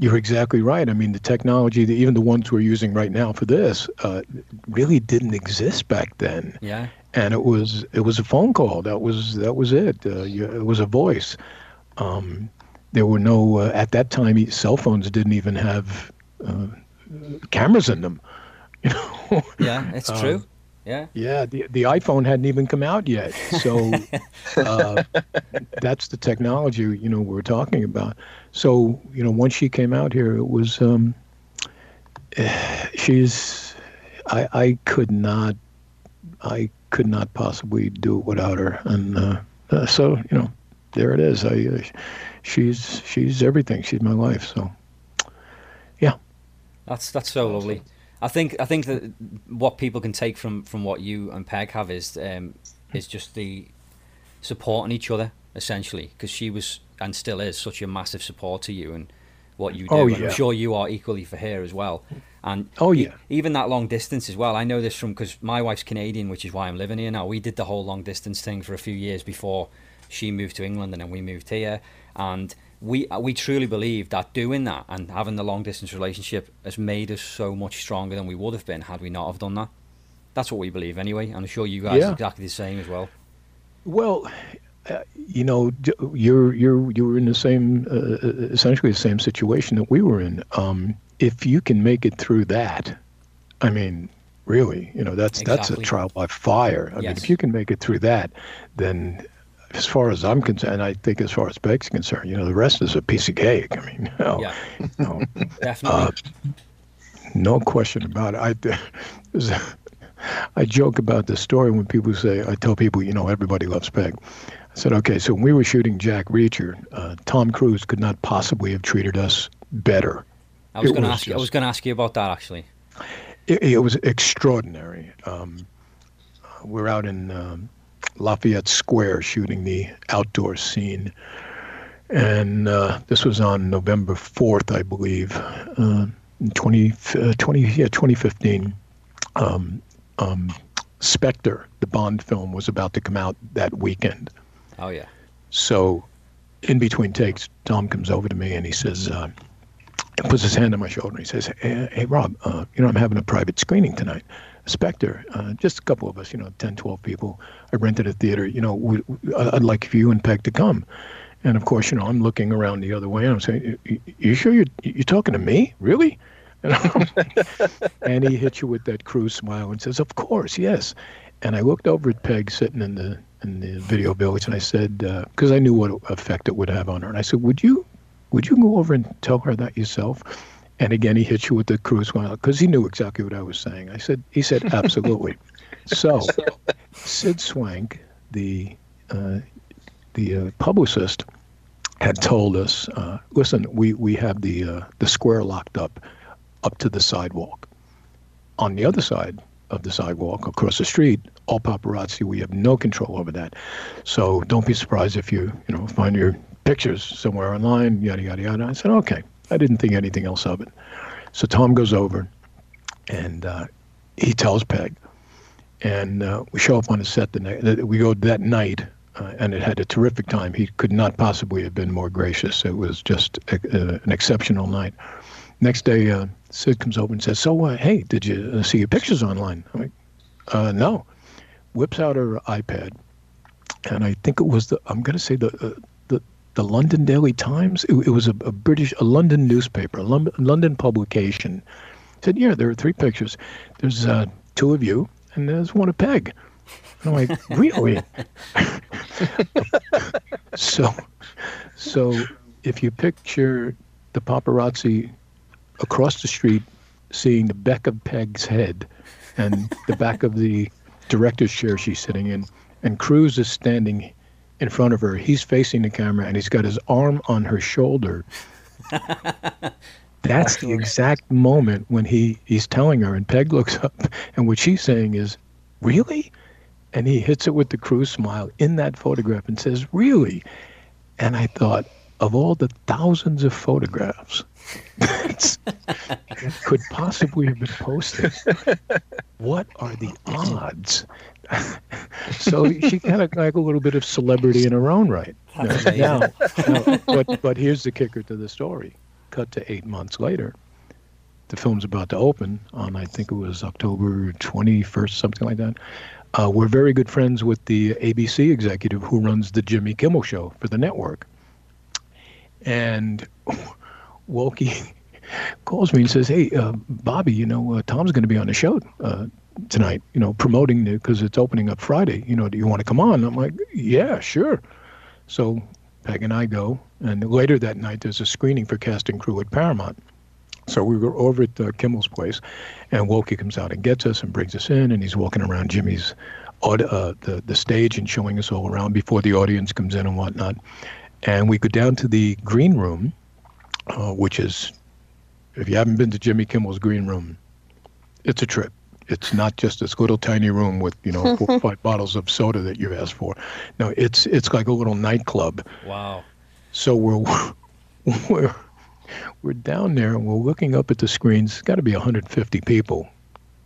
You're exactly right. I mean, the technology, that even the ones we're using right now for this, uh, really didn't exist back then. Yeah. and it was it was a phone call. That was that was it. Uh, you, it was a voice. Um, there were no uh, at that time. Cell phones didn't even have uh, cameras in them. You know. Yeah, it's Um, true. Yeah. yeah, the the iPhone hadn't even come out yet. So uh, that's the technology you know we're talking about. So you know, once she came out here, it was um, she's I I could not I could not possibly do it without her, and uh, uh, so you know, there it is. I uh, she's she's everything. She's my life. So yeah. That's that's so lovely. I think I think that what people can take from from what you and Peg have is um, is just the supporting each other essentially because she was and still is such a massive support to you and what you do. Oh, yeah. I'm sure you are equally for her as well. And Oh, e- yeah. even that long distance as well. I know this from because my wife's Canadian, which is why I'm living here now. We did the whole long distance thing for a few years before she moved to England and then we moved here. And we we truly believe that doing that and having the long distance relationship has made us so much stronger than we would have been had we not have done that. That's what we believe anyway. I'm sure you guys Yeah. are exactly the same as well. Well, uh, you know, you're you're you were in the same, uh, essentially the same situation that we were in. Um, if you can make it through that, I mean, really, you know, that's that's a trial by fire. I mean, if you can make it through that, then, as far as I'm concerned, I think as far as Peg's concerned, you know, the rest is a piece of cake. I mean, you know, Yeah, you know, definitely. uh, no question about it. I, I joke about this story when people say, I tell people, you know, everybody loves Peg. I said, okay, so when we were shooting Jack Reacher, uh, Tom Cruise could not possibly have treated us better. I was going to ask you. I was going to ask you about that actually. It, it was extraordinary. Um, we're out in um, Lafayette Square shooting the outdoor scene. And uh, this was on November 4th, I believe, uh, in 20, uh, 20, yeah, 2015. Um, um, Spectre, the Bond film, was about to come out that weekend. Oh yeah. So, in between takes, Tom comes over to me and he says, uh, puts his hand on my shoulder and he says, Hey, hey Rob, uh, you know, I'm having a private screening tonight. Spectre, uh, just a couple of us, you know, 10, 12 people. I rented a theater, you know, we, I'd like for you and Peg to come. And of course, you know, I'm looking around the other way and I'm saying, "You- sure you're, you're talking to me? Really? And, and he hits you with that Cruise smile and says, Of course, yes. And I looked over at Peg sitting in the in the video village, and I said, because I knew what effect it would have on her, and I said, "Would you, would you go over and tell her that yourself?" And again, he hit you with the Cruise smile because he knew exactly what I was saying. I said, he said, absolutely. so, Sid Swank, the uh, the uh, publicist, had told us, uh, listen, we we have the uh, the square locked up up to the sidewalk. On the other side of the sidewalk, across the street, all paparazzi. We have no control over that. So don't be surprised if you you know find your pictures somewhere online. Yada yada yada. I said, okay. I didn't think anything else of it. So Tom goes over, and uh, he tells Peg, and uh, we show up on the set the night. We go that night. Uh, and it had a terrific time. He could not possibly have been more gracious. It was just a, uh, an exceptional night. Next day, uh, Sid comes over and says, "So, uh, hey, did you uh, see your pictures online?" I'm like, "No." Whips out her iPad, and I think it was the I'm going to say the the London Daily Times. It, it was a, a British, a London newspaper, a Lon- London publication. Said, "Yeah, there are three pictures. There's uh, two of you, and there's one of Peg." And I'm like, "Really?" so, so if you picture the paparazzi across the street seeing the back of Peg's head and the back of the director's chair she's sitting in, and Cruise is standing in front of her. He's facing the camera and he's got his arm on her shoulder. That's the exact moment when he, he's telling her, and Peg looks up, and what she's saying is, Really? And he hits it with the crew smile in that photograph and says, Really? And I thought, of all the thousands of photographs that could possibly have been posted, what are the odds? So she kind of like a little bit of celebrity in her own right. That's Now, now, but but here's the kicker to the story. Cut to eight months later, the film's about to open on I think it was October 21st, something like that. Uh, we're very good friends with the ABC executive who runs the Jimmy Kimmel Show for the network, and Wolke calls me and says, "Hey, uh, Bobby, you know uh, Tom's going to be on the show uh, tonight. You know, promoting the because it's opening up Friday. You know, do you want to come on?" I'm like, "Yeah, sure." So Peg and I go, and later that night there's a screening for cast and crew at Paramount. So we were over at uh, Kimmel's place, and Wolke comes out and gets us and brings us in, and he's walking around Jimmy's uh, the the stage and showing us all around before the audience comes in and whatnot. And we go down to the green room, uh, which is, if you haven't been to Jimmy Kimmel's green room, it's a trip. It's not just this little tiny room with you know four or five bottles of soda that you've asked for. No, it's it's like a little nightclub. Wow. So we're we're we're down there and we're looking up at the screens. It's got to be 150 people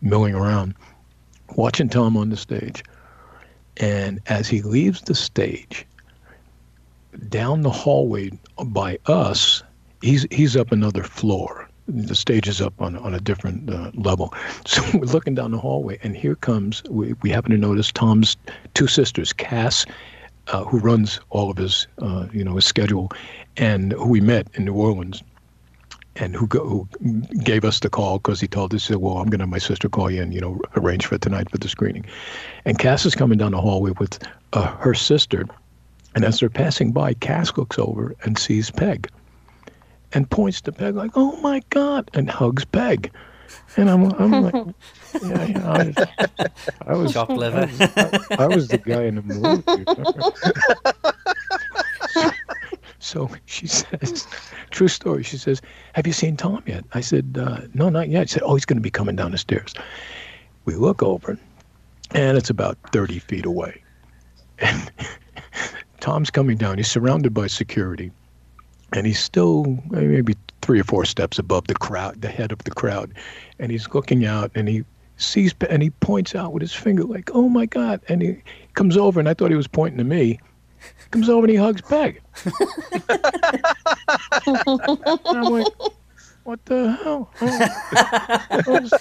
milling around, watching Tom on the stage. And as he leaves the stage, down the hallway by us, he's he's up another floor. The stage is up on on a different uh, level. So we're looking down the hallway, and here comes. We, we happen to notice Tom's two sisters, Cass, uh, who runs all of his uh, you know his schedule, and who we met in New Orleans, and who, go, who gave us the call because he told us, he said, "Well, I'm going to have my sister call you and you know arrange for tonight for the screening." And Cass is coming down the hallway with uh, her sister, and as they're passing by, Cass looks over and sees Peg, and points to Peg like, "Oh my God!" and hugs Peg. And I'm, I'm like, yeah, yeah, I was, I was, Chopped liver. I was the guy in the movie. So she says, true story. She says, "Have you seen Tom yet?" I said, uh, "No, not yet." She said, "Oh, he's going to be coming down the stairs." We look over, and it's about thirty feet away. And Tom's coming down. He's surrounded by security, and he's still uh, maybe three or four steps above the crowd, the head of the crowd, and he's looking out, and he sees, and he points out with his finger, like, "Oh my God!" And he comes over, and I thought he was pointing to me. Comes over and he hugs Peg. I'm like, what the hell? Oh, I, was,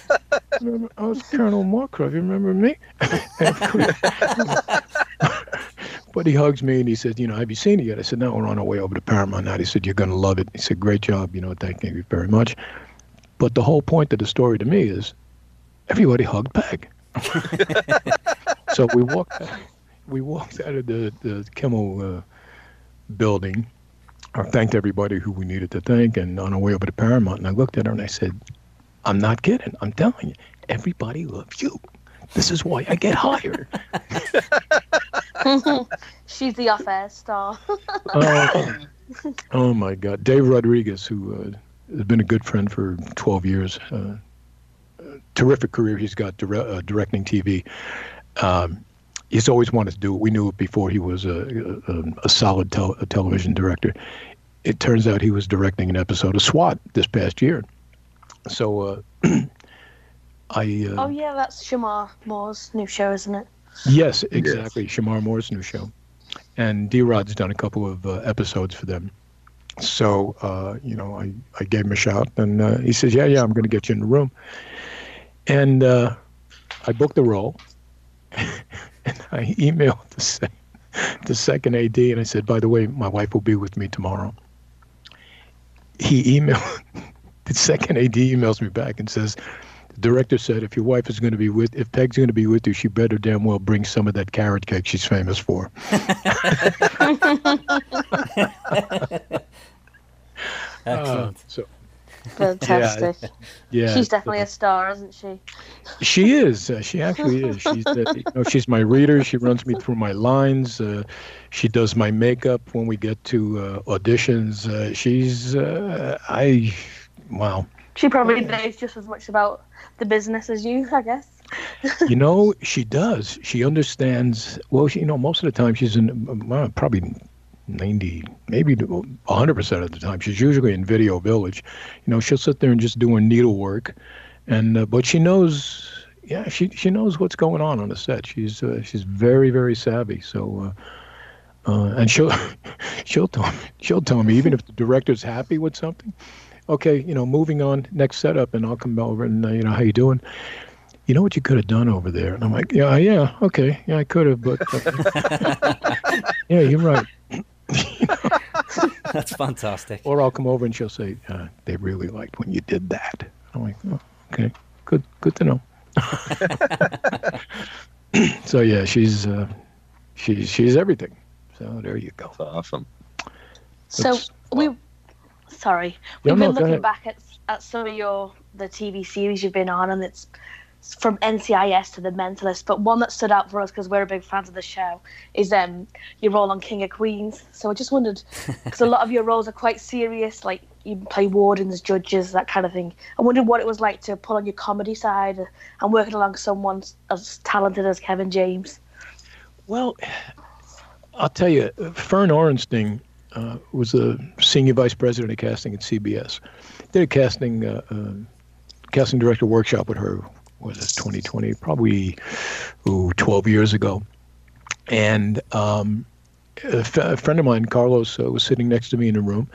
I was Colonel Markov. You remember me? But he hugs me and he said, you know, have you seen it yet? I said, no, we're on our way over to Paramount now. He said, you're going to love it. He said, great job. You know, thank you very much. But the whole point of the story to me is everybody hugged Peg. so we walked, we walked out of the, the Kimmel uh, building I thanked everybody who we needed to thank, and on our way over to Paramount, and I looked at her and I said, "I'm not kidding. I'm telling you, everybody loves you. This is why I get hired." She's the off-air star. oh, oh my God, Dave Rodriguez, who uh, has been a good friend for 12 years, uh, terrific career he's got dire- uh, directing TV. Um, he's always wanted to do it. We knew it before he was a, a, a solid tel- a television director. It turns out he was directing an episode of SWAT this past year. So uh, I. Uh, oh yeah, that's Shemar Moore's new show, isn't it? Yes, exactly. Shemar Moore's new show. And D Rod's done a couple of uh, episodes for them. so uh, you know, I, I gave him a shout, and uh, he says, "Yeah, yeah, I'm going to get you in the room." And uh, I booked the role, and I emailed the, sec- the second AD, and I said, "By the way, my wife will be with me tomorrow." He emailed the second AD emails me back and says, "The director said if your wife is going to be with, if Peg's going to be with you, she better damn well bring some of that carrot cake she's famous for." Excellent. Uh, so Fantastic. yeah, She's definitely a star, isn't she? She is. Uh, she actually is. She's, uh, you know, she's my reader. She runs me through my lines. Uh, she does my makeup when we get to uh, auditions. Uh, she's. Uh, I. Wow. She probably knows just as much about the business as you, I guess. You know, she does. She understands. Well, she, you know, most of the time she's in. Well, probably 90, maybe 100% of the time. She's usually in Video Village. You know, she'll sit there and just do her needlework, and uh, but she knows. Yeah, she she knows what's going on on the set. She's uh, she's very very savvy. So. Uh, uh, and she'll she'll tell me she'll tell me even if the director's happy with something, okay, you know, moving on next setup, and I'll come over and uh, you know how you doing. You know what you could have done over there, and I'm like, yeah, yeah, okay, yeah, I could have, but uh, yeah, you're right. That's fantastic. Or I'll come over and she'll say, uh, "They really liked when you did that." I'm like, oh, "Okay, good, good to know." so yeah, she's uh, she's she's everything. So there you go. That's awesome. So That's- we, sorry, we've no, been go looking back at at some of your the TV series you've been on, and it's from NCIS to The Mentalist. But one that stood out for us because we're a big fans of the show is um your role on King of Queens. So I just wondered because a lot of your roles are quite serious, like you play wardens, judges, that kind of thing. I wondered what it was like to pull on your comedy side and working along someone as talented as Kevin James. Well, I'll tell you, Fern Orenstein uh, was the senior vice president of casting at CBS. Did a casting uh, uh, casting director workshop with her. Was it 2020? Probably ooh, 12 years ago. And um, a, f- a friend of mine, Carlos, uh, was sitting next to me in a room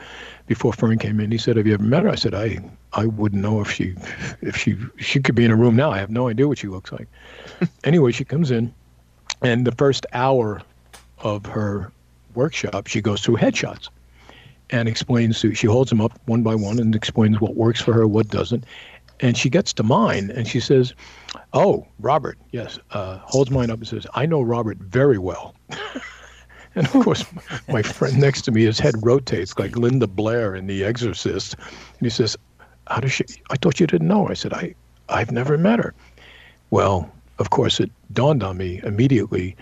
before Fern came in. He said, "Have you ever met her?" I said, "I I wouldn't know if she if she she could be in a room now. I have no idea what she looks like." anyway, she comes in, and the first hour of her workshop, she goes through headshots and explains to she holds them up one by one and explains what works for her, what doesn't. And she gets to mine and she says, "Oh, Robert, yes." Uh, holds mine up and says, "I know Robert very well." and of course, my friend next to me, his head rotates like Linda Blair in The Exorcist, and he says, "How does she? I thought you didn't know." I said, "I, I've never met her." Well, of course, it dawned on me immediately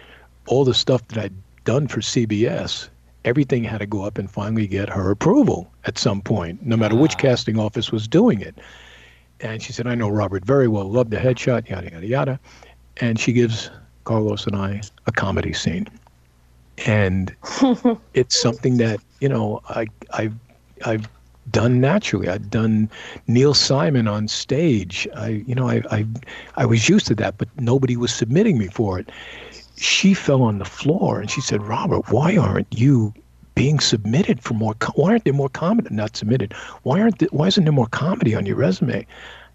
all the stuff that I'd done for CBS, everything had to go up and finally get her approval at some point, no matter which ah. casting office was doing it. And she said, I know Robert very well, love the headshot, yada, yada, yada. And she gives Carlos and I a comedy scene. And it's something that, you know, I, I've, I've done naturally. I've done Neil Simon on stage. I, you know, I, I, I was used to that, but nobody was submitting me for it she fell on the floor and she said, Robert, why aren't you being submitted for more? Co- why aren't there more comedy? Not submitted. Why aren't? There, why isn't there more comedy on your resume? I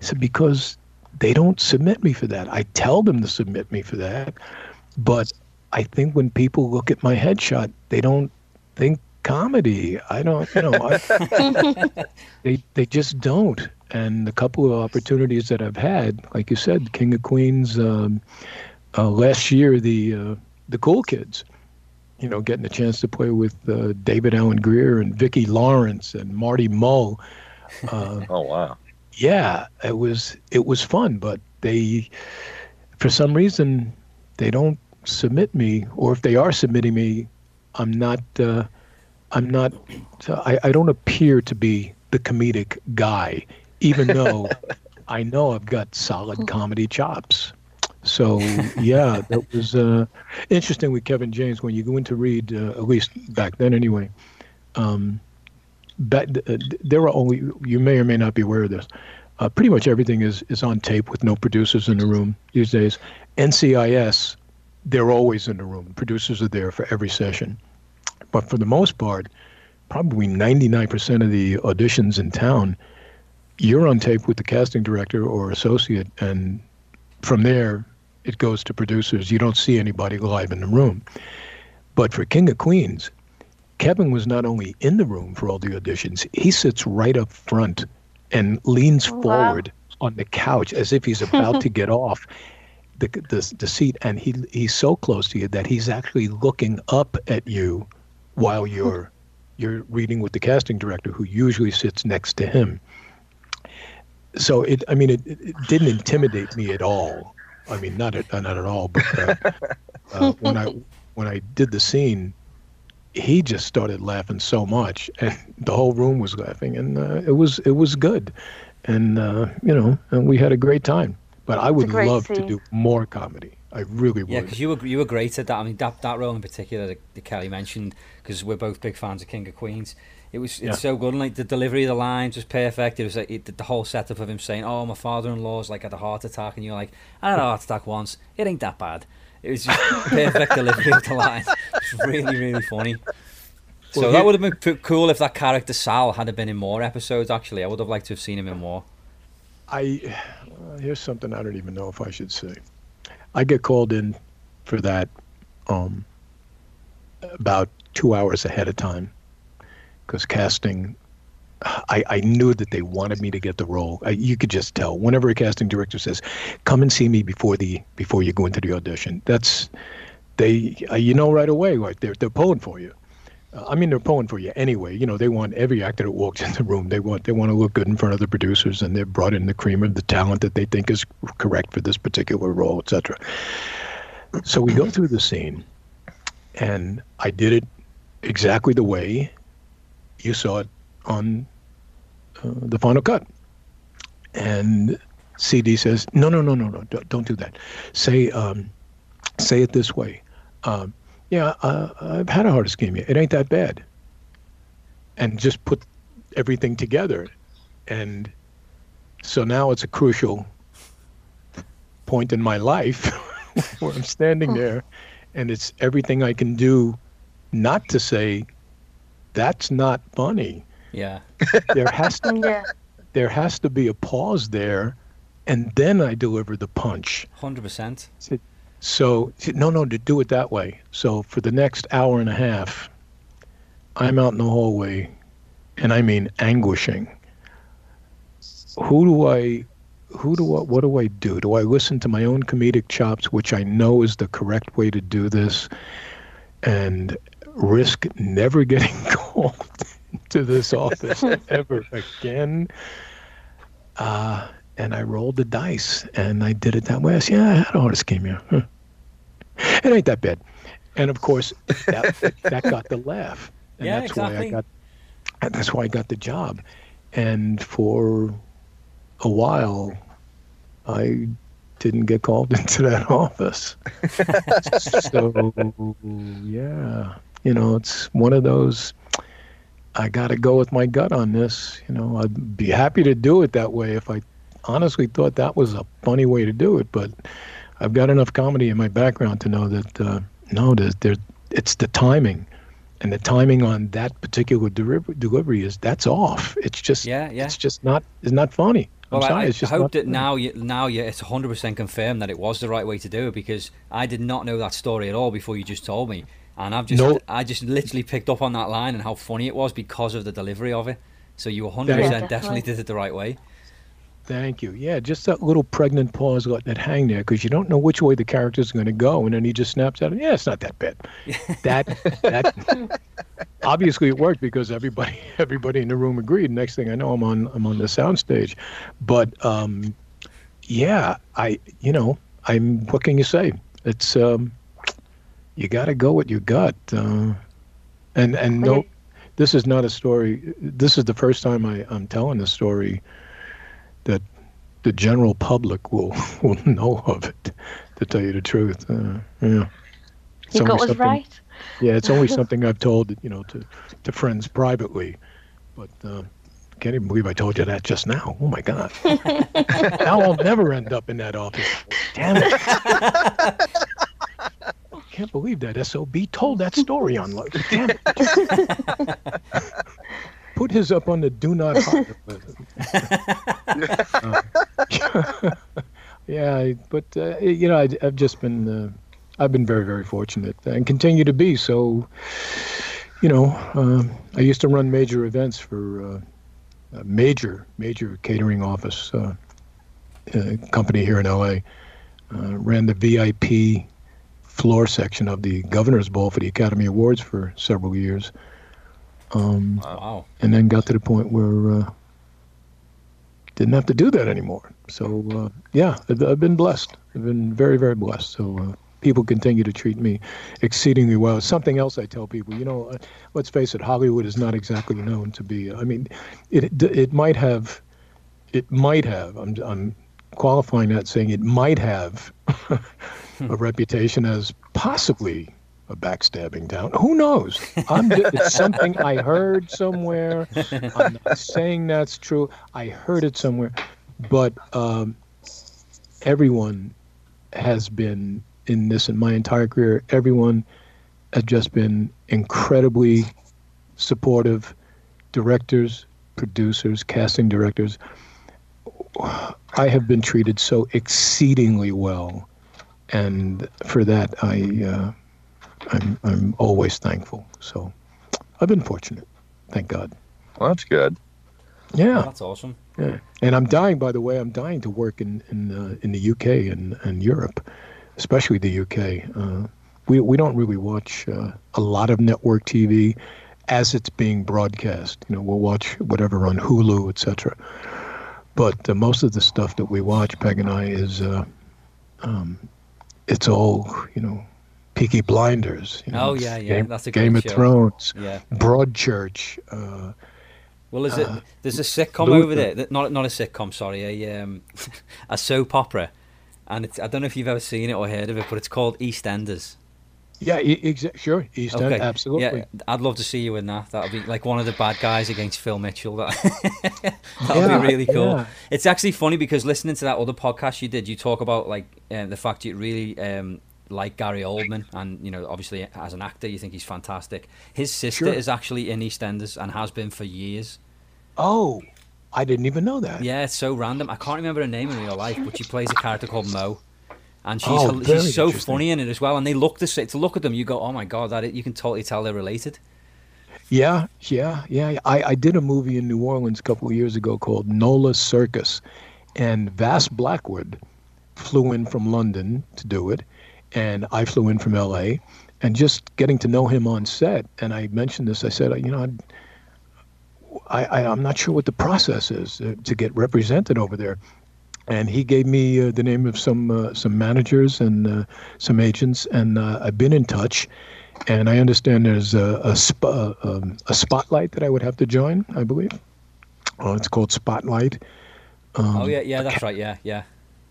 said because they don't submit me for that. I tell them to submit me for that, but I think when people look at my headshot, they don't think comedy. I don't, you know, I, they they just don't. And the couple of opportunities that I've had, like you said, King of Queens. Um, uh, last year the uh, the cool kids you know getting a chance to play with uh, David Alan Grier and vicki lawrence and marty mull uh, Oh wow. yeah it was it was fun but they for some reason they don't submit me or if they are submitting me i'm not uh, i'm not I, I don't appear to be the comedic guy even though i know i've got solid comedy chops so yeah, that was uh, interesting with Kevin James. When you go in to read, uh, at least back then anyway, um, back, uh, there were only you may or may not be aware of this. Uh, pretty much everything is is on tape with no producers in the room these days. NCIS, they're always in the room. Producers are there for every session, but for the most part, probably 99% of the auditions in town, you're on tape with the casting director or associate, and from there it goes to producers. You don't see anybody live in the room. But for King of Queens, Kevin was not only in the room for all the auditions, he sits right up front and leans Oh, wow. forward on the couch as if he's about to get off the, the, the seat. And he he's so close to you that he's actually looking up at you while you're you're reading with the casting director who usually sits next to him. So it, I mean, it it didn't intimidate me at all. I mean, not at, not at all. But uh, uh, when I when I did the scene, he just started laughing so much, and the whole room was laughing, and uh, it was it was good, and uh, you know, and we had a great time. But I would great love to do more comedy. I really would. Yeah, because you were you were great at that. I mean, that that role in particular that, that Kelly mentioned, because we're both big fans of King of Queens. It was it's Yeah. so good, and like the delivery of the lines was perfect. It was like it, the whole setup of him saying, "Oh, my father-in-law's like had a heart attack," and you're like, "I had a heart attack once. It ain't that bad." It was just perfect delivery of the lines. It's really really funny. So Well, that would have been cool if that character Sal had been in more episodes. Actually, I would have liked to have seen him in more. I uh, here's something I don't even know if I should say. I get called in for that um, about two hours ahead of time because casting. I, I knew that they wanted me to get the role. I, you could just tell whenever a casting director says, "Come and see me before the before you go into the audition." That's they uh, you know right away like they're they're pulling for you. Uh, I mean, they're pulling for you anyway. You know, they want every actor that walks in the room. They want they want to look good in front of the producers, and they've brought in the cream of the talent that they think is correct for this particular role, etc. So we go through the scene, and I did it exactly the way you saw it on uh, the final cut. And CD says, "No, no, no, no, no, don't, don't do that. Say, um, say it this way." Um, yeah, uh, I've had a heart ischemia. It ain't that bad. And just put everything together. And so now it's a crucial point in my life where I'm standing there and it's everything I can do not to say, that's not funny. Yeah, There has to, Yeah. there has to be a pause there. And then I deliver the punch. hundred percent. So no, no, to do it that way. So for the next hour and a half, I'm out in the hallway, and I mean anguishing. Who do I, who do I, what do I do? Do I listen to my own comedic chops, which I know is the correct way to do this, and risk never getting called to this office ever again? Uh, and I rolled the dice, and I did it that way. I said, "Yeah, I had a heart ischemia. Huh. It ain't that bad." And of course, that that got the laugh, and Yeah, that's why I got. and That's why I got the job, and for a while, I didn't get called into that office. so yeah, you know, it's one of those. I got to go with my gut on this. You know, I'd be happy to do it that way if I honestly thought that was a funny way to do it. But I've got enough comedy in my background to know that uh, no, there's, there, it's the timing, and the timing on that particular delivery, delivery is that's off. It's just Yeah, yeah. It's just not it's not funny. I'm Well, sorry, I, it's I hope that funny. now you now you it's hundred percent confirmed that it was the right way to do it because I did not know that story at all before you just told me, and I've just No. I just literally picked up on that line and how funny it was because of the delivery of it. So you hundred percent Yeah, definitely definitely. did it the right way. Thank you. Yeah, just that little pregnant pause, letting it hang there, because you don't know which way the character's going to go, and then he just snaps out. Yeah, it's not that bad. That that obviously it worked because everybody everybody in the room agreed. Next thing I know, I'm on I'm on the soundstage, but um, yeah, I you know I'm what can you say? It's um, you got to go with your gut, uh, and and no, this is not a story. This is the first time I, I'm telling a story that the general public will will know of it. To tell you the truth, uh, yeah. It's Your only gut was something- right. Yeah, it's only something I've told you know to to friends privately, but uh, can't even believe I told you that just now. Oh my God! now I'll never end up in that office. Damn it! Can't believe that SOB told that story on. Damn it. Put his up on the do not hire. Uh, yeah, but uh, you know, I, I've just been, uh, I've been very, very fortunate and continue to be. So, you know, um, I used to run major events for uh, a major, major catering office uh, uh, company here in LA. Uh, ran the VIP floor section of the Governor's Ball for the Academy Awards for several years. Um, Wow. and then got to the point where uh, didn't have to do that anymore. So uh, yeah, I've, I've been blessed. I've been very, very blessed. So uh, people continue to treat me exceedingly well. Something else I tell people, you know, uh, let's face it, Hollywood is not exactly known to be. I mean, it it might have, it might have. I'm I'm qualifying that saying it might have a reputation as possibly a backstabbing town. Who knows? It's something I heard somewhere. I'm not saying that's true. I heard it somewhere, but um, everyone has been in this in my entire career. Everyone has just been incredibly supportive. Directors, producers, casting directors. I have been treated so exceedingly well, and for that I. Uh, I'm I'm always thankful. So I've been fortunate. Thank God. Well, that's good. Yeah, That's awesome. yeah. And I'm dying. By the way, I'm dying to work in in uh, in the UK and and Europe, especially the UK. Uh, we we don't really watch uh, a lot of network TV as it's being broadcast. You know, we'll watch whatever on Hulu, etc. But uh, most of the stuff that we watch, Peg and I, is uh, um, it's all you know, Peaky Blinders. You know, Oh, yeah, yeah, Game, that's a Game of show. Thrones, Yeah. Broadchurch. Uh, Well, there's a there's a sitcom Luther. over there. Not not a sitcom, sorry, a um, a soap opera, and it's I don't know if you've ever seen it or heard of it, but it's called EastEnders. Yeah, exa- sure, East End, Okay, absolutely. Yeah, I'd love to see you in that. That'll be like one of the bad guys against Phil Mitchell. That that'll Yeah, be really cool. yeah. It's actually funny because listening to that other podcast you did, you talk about like uh, the fact you really um, like Gary Oldman, and you know, obviously as an actor, you think he's fantastic. His sister Sure. is actually in EastEnders and has been for years. Oh, I didn't even know that. Yeah, it's so random. I can't remember her name in real life, but she plays a character called Mo, and she's Oh, she's so funny in it as well. And they look the same. To look at them, you go, "Oh my god!" That you can totally tell they're related. Yeah, yeah, yeah. I, I did a movie in New Orleans a couple of years ago called Nola Circus, and Vas Blackwood flew in from London to do it, and I flew in from L.A. And just getting to know him on set, and I mentioned this. I said, you know, I, I I'm not sure what the process is uh, to get represented over there. And he gave me uh, the name of some uh, some managers and uh, some agents, and uh, I've been in touch. And I understand there's a a, sp- uh, um, a spotlight that I would have to join. I believe. Oh, it's called Spotlight. Um, oh yeah, yeah, that's right. Yeah, yeah.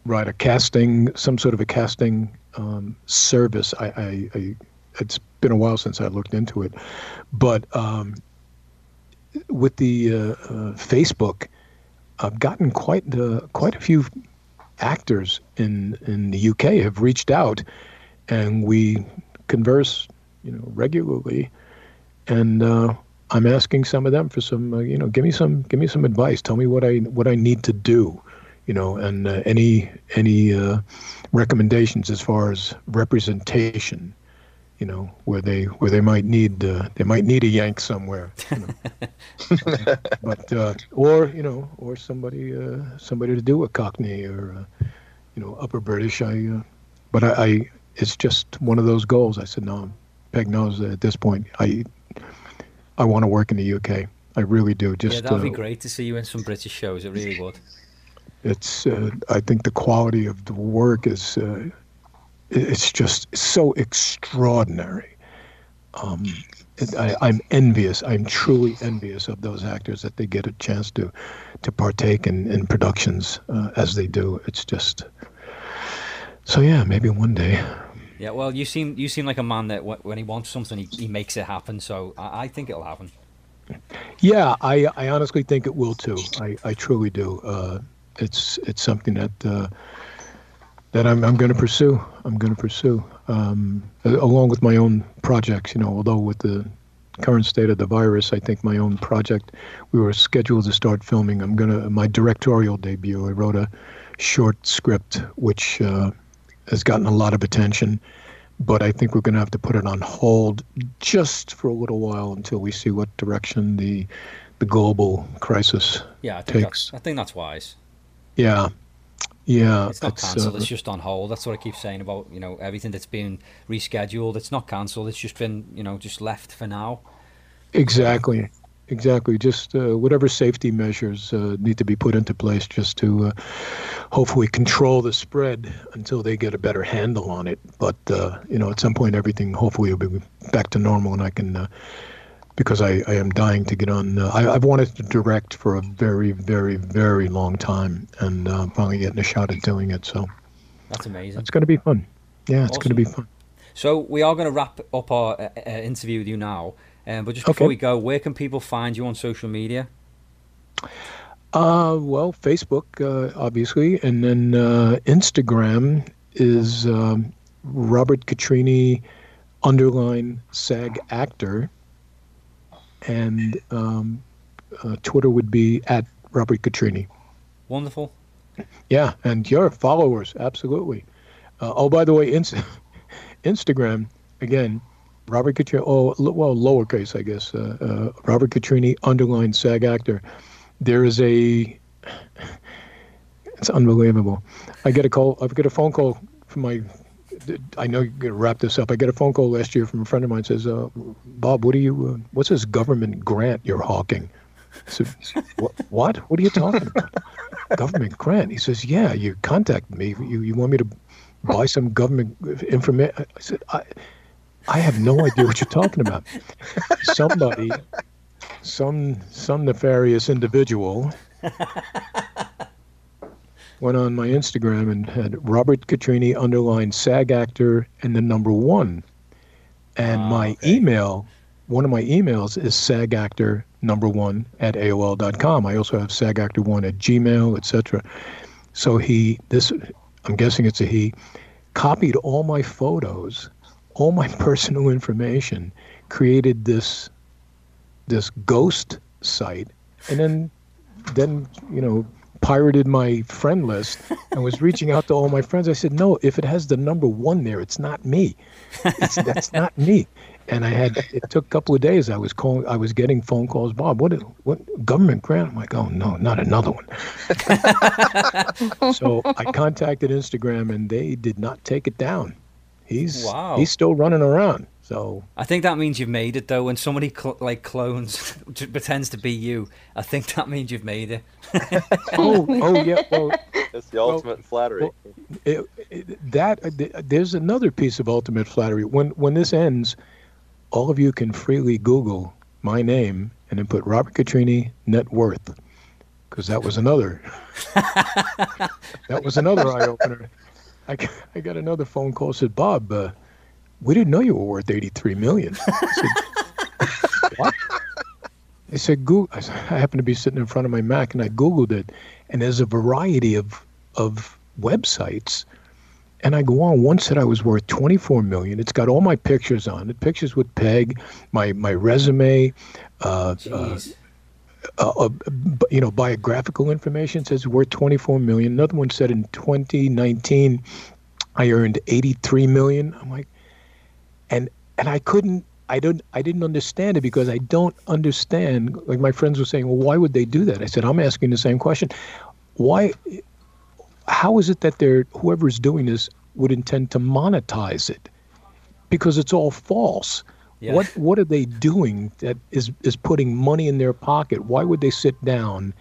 Right, a casting, some sort of a casting um, service. I, I, I, it's been a while since I looked into it, but um, with the Facebook, I've gotten quite uh, quite a few actors in in the UK have reached out, and we converse, you know, regularly, and uh, I'm asking some of them for some, uh, you know, give me some give me some advice. Tell me what I what I need to do you know, and uh, any any uh, recommendations as far as representation, you know, where they where they might need uh, they might need a yank somewhere, you know. but uh, or you know, or somebody uh, somebody to do a Cockney or uh, you know Upper British. I uh, but I, I it's just one of those goals. I said no, Peg knows at this point I I want to work in the UK. I really do. Just yeah, that'd be uh, great to see you in some British shows. It really would. it's uh, I think the quality of the work is uh, it's just so extraordinary. Um, I, I'm envious. I'm truly envious of those actors that they get a chance to to partake in, in productions uh, as they do. It's just so yeah. Maybe one day. Yeah, well, you seem you seem like a man that when he wants something, he, he makes it happen. So I, I think it'll happen. Yeah, I, I honestly think it will too. I, I truly do. Uh, it's it's something that uh, that I'm I'm going to pursue. I'm going to pursue. um, along with my own projects. You know, although with the current state of the virus, I think my own project we were scheduled to start filming. I'm gonna my directorial debut. I wrote a short script which uh, has gotten a lot of attention, but I think we're gonna have to put it on hold just for a little while until we see what direction the the global crisis Yeah, I takes. I think that's wise. Yeah, yeah. It's not it's, cancelled. uh, it's just on hold. That's what I keep saying about you know everything that's been rescheduled. It's not cancelled. It's just been you know just left for now. Exactly, exactly. Just uh, whatever safety measures uh, need to be put into place just to uh, hopefully control the spread until they get a better handle on it. But uh, you know, at some point, everything hopefully will be back to normal, and I can. Because I, I am dying to get on. Uh, I, I've wanted to direct for a very, very, very long time, and uh, finally getting a shot at doing it. So That's amazing. it's going to be fun. Yeah, it's going to be fun. So we are going to wrap up our uh, uh, interview with you now. Um, but just Okay. before we go, where can people find you on social media? Uh, well, Facebook, uh, obviously, and then uh, Instagram is um, Robert Catrini underline SAG actor, and um, uh, Twitter would be at Robert Catrini. Wonderful. Yeah, and your followers, absolutely. Uh, oh, by the way, Inst- Instagram again, Robert Catrini. Oh, l- well, lowercase, I guess. Uh, uh, Robert Catrini underline SAG actor. There is a. It's unbelievable. I get a call. I get a phone call from my. I know you're gonna wrap this up. I get a phone call last year from a friend of mine. Says, uh, "Bob, what are you? Uh, what's this government grant you're hawking?" I said, what, "What? What are you talking about?" government grant. He says, "Yeah, you contacted me. You you want me to buy some government information?" I said, "I I have no idea what you're talking about." Somebody, some some nefarious individual, went on my Instagram and had Robert Catrini underline SAG actor and the number one, and ah, my email. One of my emails is SAG actor number one at AOL.com. I also have SAG actor one at Gmail, etc. So he, this, I'm guessing it's a he, copied all my photos, all my personal information, created this, this ghost site, and then, then you know, pirated my friend list and was reaching out to all my friends. I said, no, if it has the number one there, it's not me. It's, that's not me. And I had it took a couple of days. I was calling. I was getting phone calls. Bob, what what government grant? I'm like, oh no, not another one. so I contacted Instagram, and they did not take it down. He's Wow. he's still running around. So I think that means you've made it, though. When somebody cl- like clones, pretends to be you, I think that means you've made it. oh oh yeah. Well, It's the ultimate flattery. it, it, that uh, th- there's another piece of ultimate flattery. When when this ends, all of you can freely Google my name and then put Robert Catrini net worth, because that was another that was another eye opener. I, I got another phone call said Bob, uh, we didn't know you were worth 83 million. I said, what? They said, Google. I, said, I happened to be sitting in front of my Mac and I Googled it, and there's a variety of of websites. And I go on. One said I was worth 24 million. It's got all my pictures on it, pictures with Peg, my my resume, uh, uh, uh, uh, you know, biographical information says worth 24 million. Another one said in 2019, I earned 83 million. I'm like, and and I couldn't, I don't, I didn't understand it because I don't understand. Like my friends were saying, well, why would they do that? I said, I'm asking the same question. Why? How is it that they're whoever's doing this would intend to monetize it? Because it's all false. Yeah. What what are they doing that is is putting money in their pocket? Why would they sit down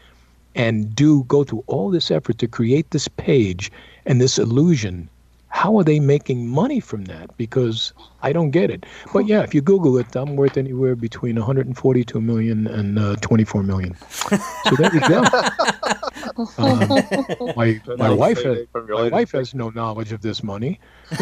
and do go through all this effort to create this page and this illusion? How are they making money from that? Because I don't get it. But yeah, if you Google it, I'm worth anywhere between 142 million and uh, 24 million. So there you go. Um, my my wife has, my wife has no knowledge of this money.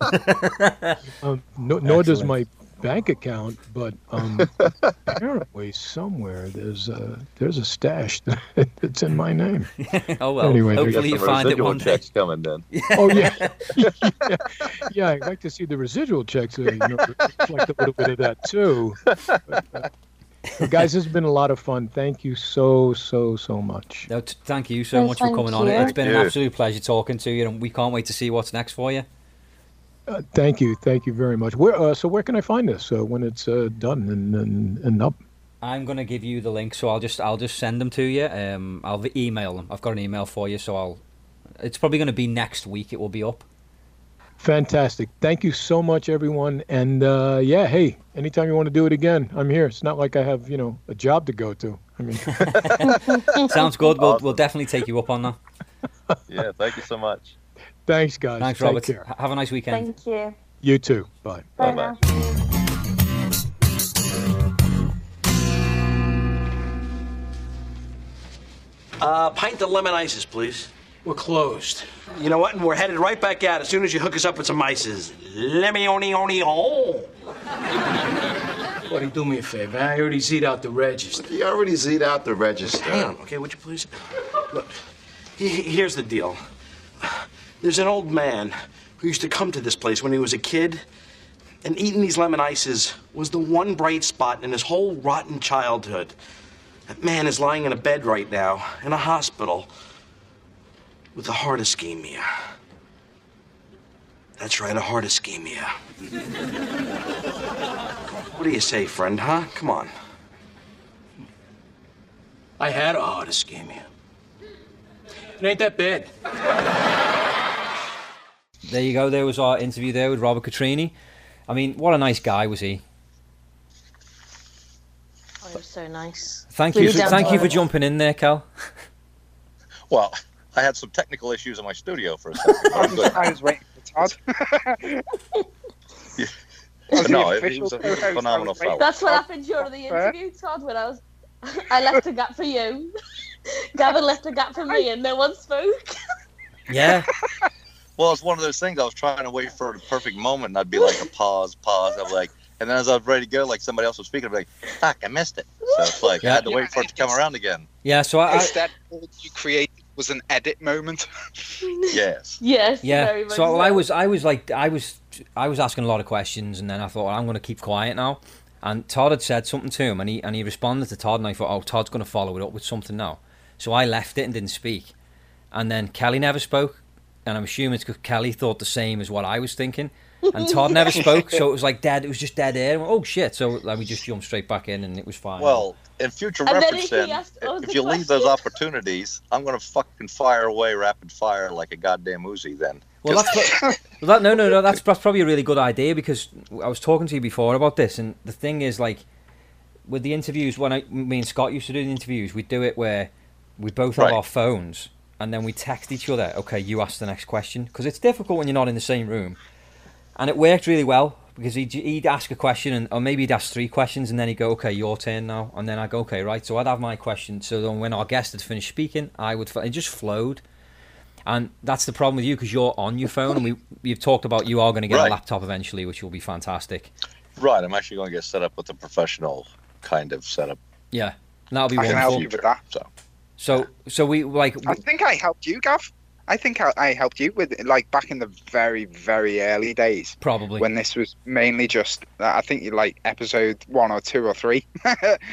um, no, nor does my bank account, but um, apparently somewhere there's a there's a stash that's in my name. oh well. Anyway, there- hopefully you Some find it residual one day. checks coming then. Oh yeah, yeah, yeah. I'd like to see the residual checks. Uh, you know, reflect a little bit of that too. But, uh, but guys, this has been a lot of fun. Thank you so so so much. No, t- thank you so Yes, much for thank coming on. you. It's been an absolute pleasure talking to you, and we can't wait to see what's next for you. Uh, thank you, thank you very much. Where uh, so where can I find this uh, when it's uh, done and, and and up? I'm gonna give you the link, so I'll just I'll just send them to you. Um, I'll v- email them. I've got an email for you, so I'll. It's probably gonna be next week. It will be up. Fantastic. Thank you so much, everyone. And uh, yeah, hey, anytime you want to do it again, I'm here. It's not like I have, you know, a job to go to. I mean, Sounds good. We'll Awesome. we'll definitely take you up on that. Yeah, thank you so much. Thanks, guys. Thanks, Take Robert. care. Ha- Have a nice weekend. Thank you. You too. Bye. Bye Bye-bye. Uh, pint of lemon ices, please. We're closed. You know what? And we're headed right back out as soon as you hook us up with some ices. Lemmy-oni oni oh. Buddy, do me a favor. I already Z'd out the register. You already Z'd out the register. Hang on, okay, would you please? Look, he- he- here's the deal. There's an old man who used to come to this place when he was a kid, and eating these lemon ices was the one bright spot in his whole rotten childhood. That man is lying in a bed right now in a hospital with a heart ischemia. That's right, a heart ischemia. what do you say, friend, huh? Come on. I had a heart ischemia. It ain't that bad. There you go. There was our interview there with Robert Catrini. I mean, what a nice guy was he. Oh, you're so nice. Thank you. For, thank you for jumping in there, Cal. Well, I had some technical issues in my studio for a second. I'm. I was waiting for Todd. But Was no, the it, it was a co-host? I phenomenal was fellow. That's what oh, happened during the interview, Todd, when I was. I left a gap for you. Gavin left a gap for me, and no one spoke. Yeah. Well, it's one of those things. I was trying to wait for the perfect moment, and I'd be like a pause, pause. I'm like, and then as I was ready to go, like somebody else was speaking, I'd be like, "Fuck, I missed it." So it's like I had to Yeah. wait for it to come around again. Yeah. So I. I Instead, all you created was an edit moment. Yes. yes. yeah. Very much So well, I was, I was like, I was, I was asking a lot of questions, and then I thought well, I'm going to keep quiet now. And Todd had said something to him, and he and he responded to Todd, and I thought, oh, Todd's going to follow it up with something now. So I left it and didn't speak. And then Kelly never spoke, and I'm assuming it's because Kelly thought the same as what I was thinking. And Todd never spoke, so it was like dead. It was just dead air. And, oh shit! So like, we just jumped straight back in, and it was fine. Well, in future And reference, he then, asked if the you leave those opportunities, I'm going to fucking fire away rapid fire like a goddamn Uzi. Then. Well, that's pro- well, that, no, no, no. That's, that's probably a really good idea because I was talking to you before about this, and the thing is, like, with the interviews, when I, me and Scott used to do the interviews, we'd do it where we both have Right. our phones and then we text each other. Okay, you ask the next question because it's difficult when you're not in the same room, and it worked really well because he'd, he'd ask a question and or maybe he'd ask three questions and then he'd go, okay, your turn now, and then I'd go, okay, right. So I'd have my question. So then when our guest had finished speaking, I would. It just flowed. And that's the problem with you because you're on your phone, and we you've talked about you are going to get Right. a laptop eventually, which will be fantastic. Right. I'm actually going to get set up with a professional kind of setup. Yeah, And that'll be I can help wonderful. you with that. So So so we like I think I helped you, Gav. I think I, I helped you with like back in the very very early days probably when this was mainly just. Uh, I think you like episode one or two or three,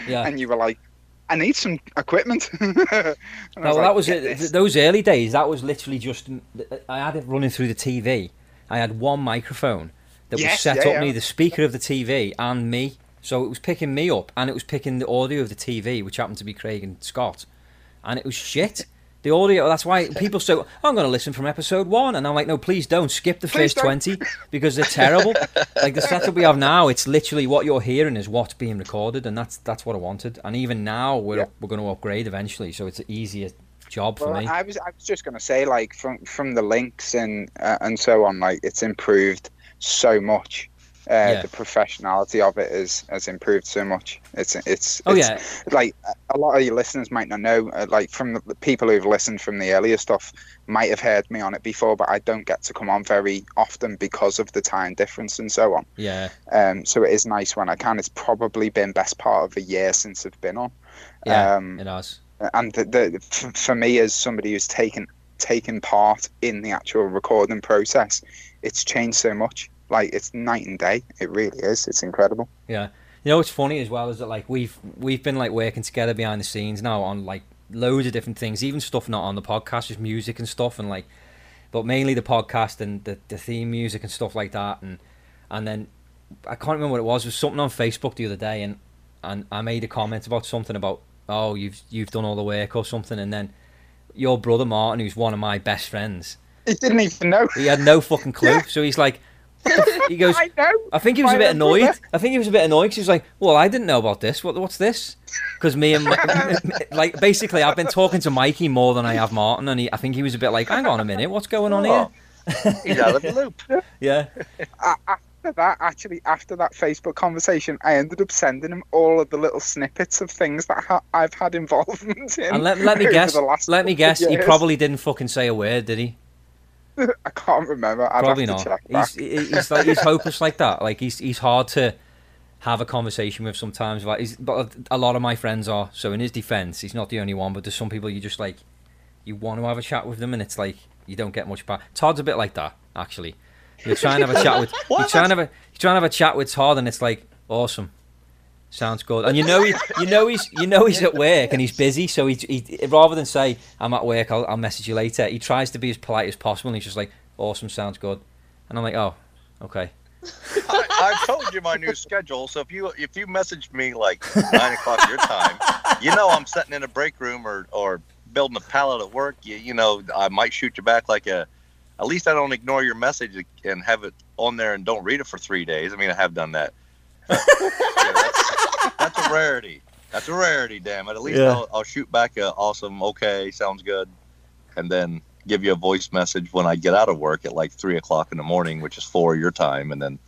yeah. and you were like, "I need some equipment." No, well, like, that was it. th- Those early days, that was literally just. I had it running through the TV. I had one microphone that was set yeah, up yeah. near the speaker of the TV and me. So it was picking me up and it was picking the audio of the TV, which happened to be Craig and Scott. And it was shit. The audio, that's why people say, I'm going to listen from episode one. And I'm like, no, please don't. Skip the Please first don't. 20 because they're terrible. like the setup we have now, it's literally what you're hearing is what's being recorded. And that's that's what I wanted. And even now, we're, Yeah. we're going to upgrade eventually. So it's an easier job for me. I was I was just gonna say like from from the links and uh, and so on like it's improved so much Uh, Yeah. The professionality of it is has improved so much. It's it's, Oh, it's yeah. like a lot of your listeners might not know. Uh, like from the, the people who've listened from the earlier stuff might have heard me on it before, but I don't get to come on very often because of the time difference and so on. Yeah. Um, so it is nice when I can. It's probably been best part of a year since I've been on. Yeah. Um, it has. and the, the for me as somebody who's taken taken part in the actual recording process, it's changed so much. Like it's night and day. It really is. It's incredible. Yeah. You know what's funny as well is that like we've we've been like working together behind the scenes now on like loads of different things, even stuff not on the podcast, just music and stuff and like but mainly the podcast and the, the theme music and stuff like that and and then I can't remember what it was, it was something on Facebook the other day and and I made a comment about something about oh you've you've done all the work or something and then your brother Martin, who's one of my best friends, He didn't even know. he had no fucking clue. So he's like, what the f-? He goes, I know. I think he was a bit annoyed. brother. I think he was a bit annoyed because he was like, "Well, I didn't know about this. What, what's this?" Because me and like basically, I've been talking to Mikey more than I have Martin, and he, I think he was a bit like, "Hang on a minute, what's going on here?" He's out of the loop. Yeah, After that, actually, after that Facebook conversation, I ended up sending him all of the little snippets of things that ha- I've had involvement in. and let, let me guess, let me couple of guess, he probably didn't fucking say a word, did he? I can't remember. I'd Probably have to not. check. He's, he's like he's hopeless like that. Like he's he's hard to have a conversation with sometimes. Like he's, but a lot of my friends are. So in his defense, he's not the only one. But there's some people you just like, you want to have a chat with them, and it's like you don't get much back. Todd's a bit like that actually. You're trying to have a chat with. You're trying to have a. You're trying to have a chat with Todd, and it's like awesome. Sounds good, and you know he, you know he's, you know he's at work and he's busy. So he, he rather than say I'm at work, I'll, I'll message you later. He tries to be as polite as possible, and he's just like, awesome, sounds good, and I'm like, oh, okay. I, I've told you my new schedule, so if you if you messaged me like nine o'clock your time, you know I'm sitting in a break room or or building a pallet at work. You you know I might shoot you back like a. At least I don't ignore your message and have it on there and don't read it for three days. I mean I have done that. Yeah, that's, a rarity. That's a rarity. Damn it. At least Yeah. I'll, I'll shoot back a awesome. Okay, sounds good, and then give you a voice message when I get out of work at like three o'clock in the morning, which is four your time, and then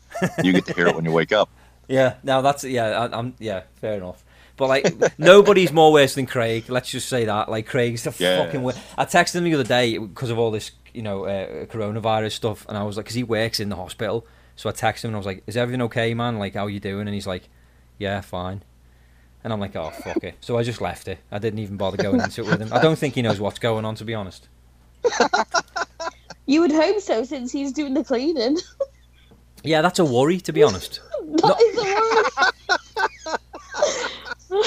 you get to hear it when you wake up. Yeah, now that's yeah, I, I'm yeah, fair enough. But like nobody's more worse than Craig. Let's just say that. Like Craig's the Yeah. fucking worst. I texted him the other day because of all this, you know, uh, coronavirus stuff, and I was like, because he works in the hospital, so I texted him and I was like, "Is everything okay, man? Like, how you doing?" And he's like, "Yeah, fine." And I'm like, "Oh fuck it." So I just left it. I didn't even bother going into it with him. I don't think he knows what's going on, to be honest. You would hope so, since he's doing the cleaning. Yeah, that's a worry, to be honest. That is a worry.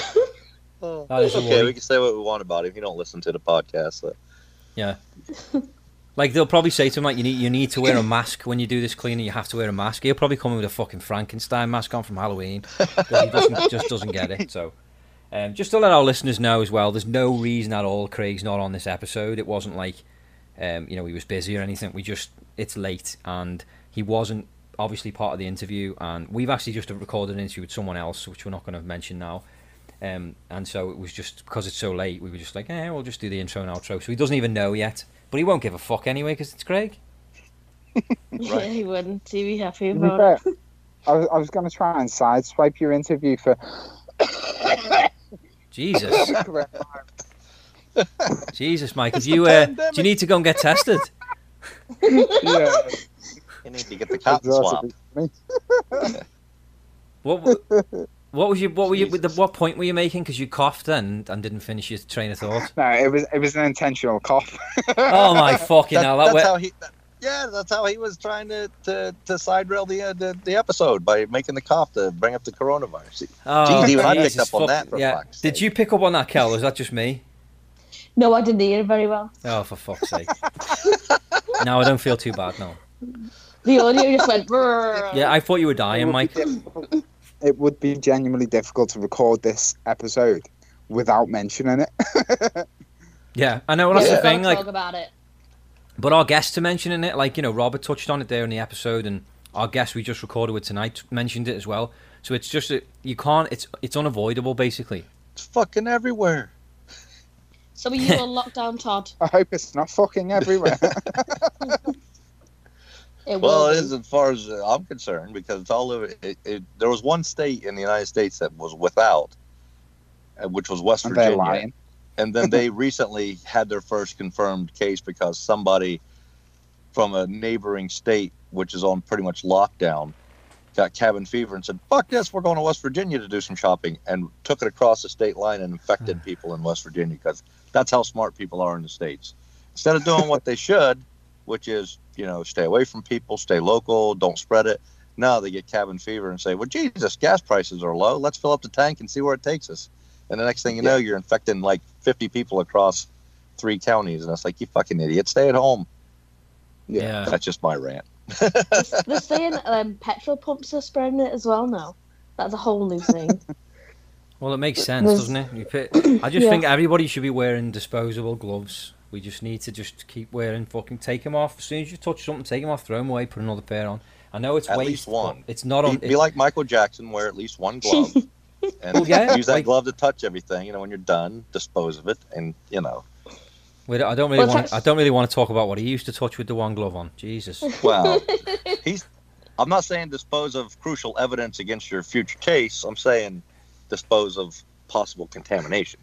Oh. That is a okay, worry. we can say what we want about it if you don't listen to the podcast. So. Yeah. Like they'll probably say to him like you need you need to wear a mask when you do this cleaning. You have to wear a mask. He'll probably come in with a fucking Frankenstein mask on from Halloween. he doesn't, just doesn't get it. So, um, just to let our listeners know as well, there's no reason at all Craig's not on this episode. It wasn't like um, you know he was busy or anything. We just it's late and he wasn't obviously part of the interview. And we've actually just recorded an interview with someone else, which we're not going to mention now. Um, and so it was just because it's so late, we were just like, eh, we'll just do the intro and outro. So he doesn't even know yet, but he won't give a fuck anyway because it's Craig. Yeah, he wouldn't. He'd be happy To be about fair, it. I was, I was going to try and sideswipe your interview for. Jesus, Jesus, Mike, if you uh, do you need to go and get tested? yeah, You need to get the cotton swab. What what was you what were you the what point were you making? Because you coughed then and didn't finish your train of thought. No, it was it was an intentional cough. Oh my fucking hell! That that's went, how he. that- yeah, that's how he was trying to to, to side rail the, uh, the the episode by making the cough to bring up the coronavirus. oh, Jeez, even I picked Jesus, up on that. For yeah. fuck's Did you pick up on that, Kel? Was that just me? No, I didn't hear it very well. Oh, for fuck's sake! no, I don't feel too bad. No. The audio just went. "Brrr." Yeah, I thought you were dying, Mike. It would be genuinely difficult to record this episode without mentioning it. Yeah, I know. Well, that's Yeah, the thing. gotta Like, talk about it. But our guests are mentioning it, like you know, Robert touched on it there in the episode, and our guest we just recorded with tonight mentioned it as well. So it's just that you can't. It's it's unavoidable, basically. It's fucking everywhere. So are you on lockdown, Todd? I hope it's not fucking everywhere. It Well, will it be. is as far as uh, I'm concerned because it's all over. It, it, there was one state in the United States that was without, uh, which was West And they're Virginia. lying. And then they recently had their first confirmed case because somebody from a neighboring state, which is on pretty much lockdown, got cabin fever and said, "Fuck this, we're going to West Virginia to do some shopping," and took it across the state line and infected people in West Virginia because that's how smart people are in the states. Instead of doing what they should, which is you know stay away from people, stay local, don't spread it. Now they get cabin fever and say, "Well, Jesus, gas prices are low. Let's fill up the tank and see where it takes us." And the next thing you know, you're infecting like 50 people across three counties, and it's like you fucking idiot. Stay at home. Yeah. That's just my rant. They're saying um, petrol pumps are spreading it as well now. That's a whole new thing. Well, it makes sense, There's- doesn't it? You put, I just Yeah. think everybody should be wearing disposable gloves. We just need to just keep wearing fucking take them off. As soon as you touch something, take them off, throw them away, put another pair on. I know it's At waste, least one. It's not on. Be, be like Michael Jackson, wear at least one glove, and Well, yeah, use that like- glove to touch everything. You know, when you're done, dispose of it, and you know. we I don't really Well, want. I don't really want to talk about what he used to touch with the one glove on. Jesus. Well, he's. I'm not saying dispose of crucial evidence against your future case. I'm saying dispose of possible contamination.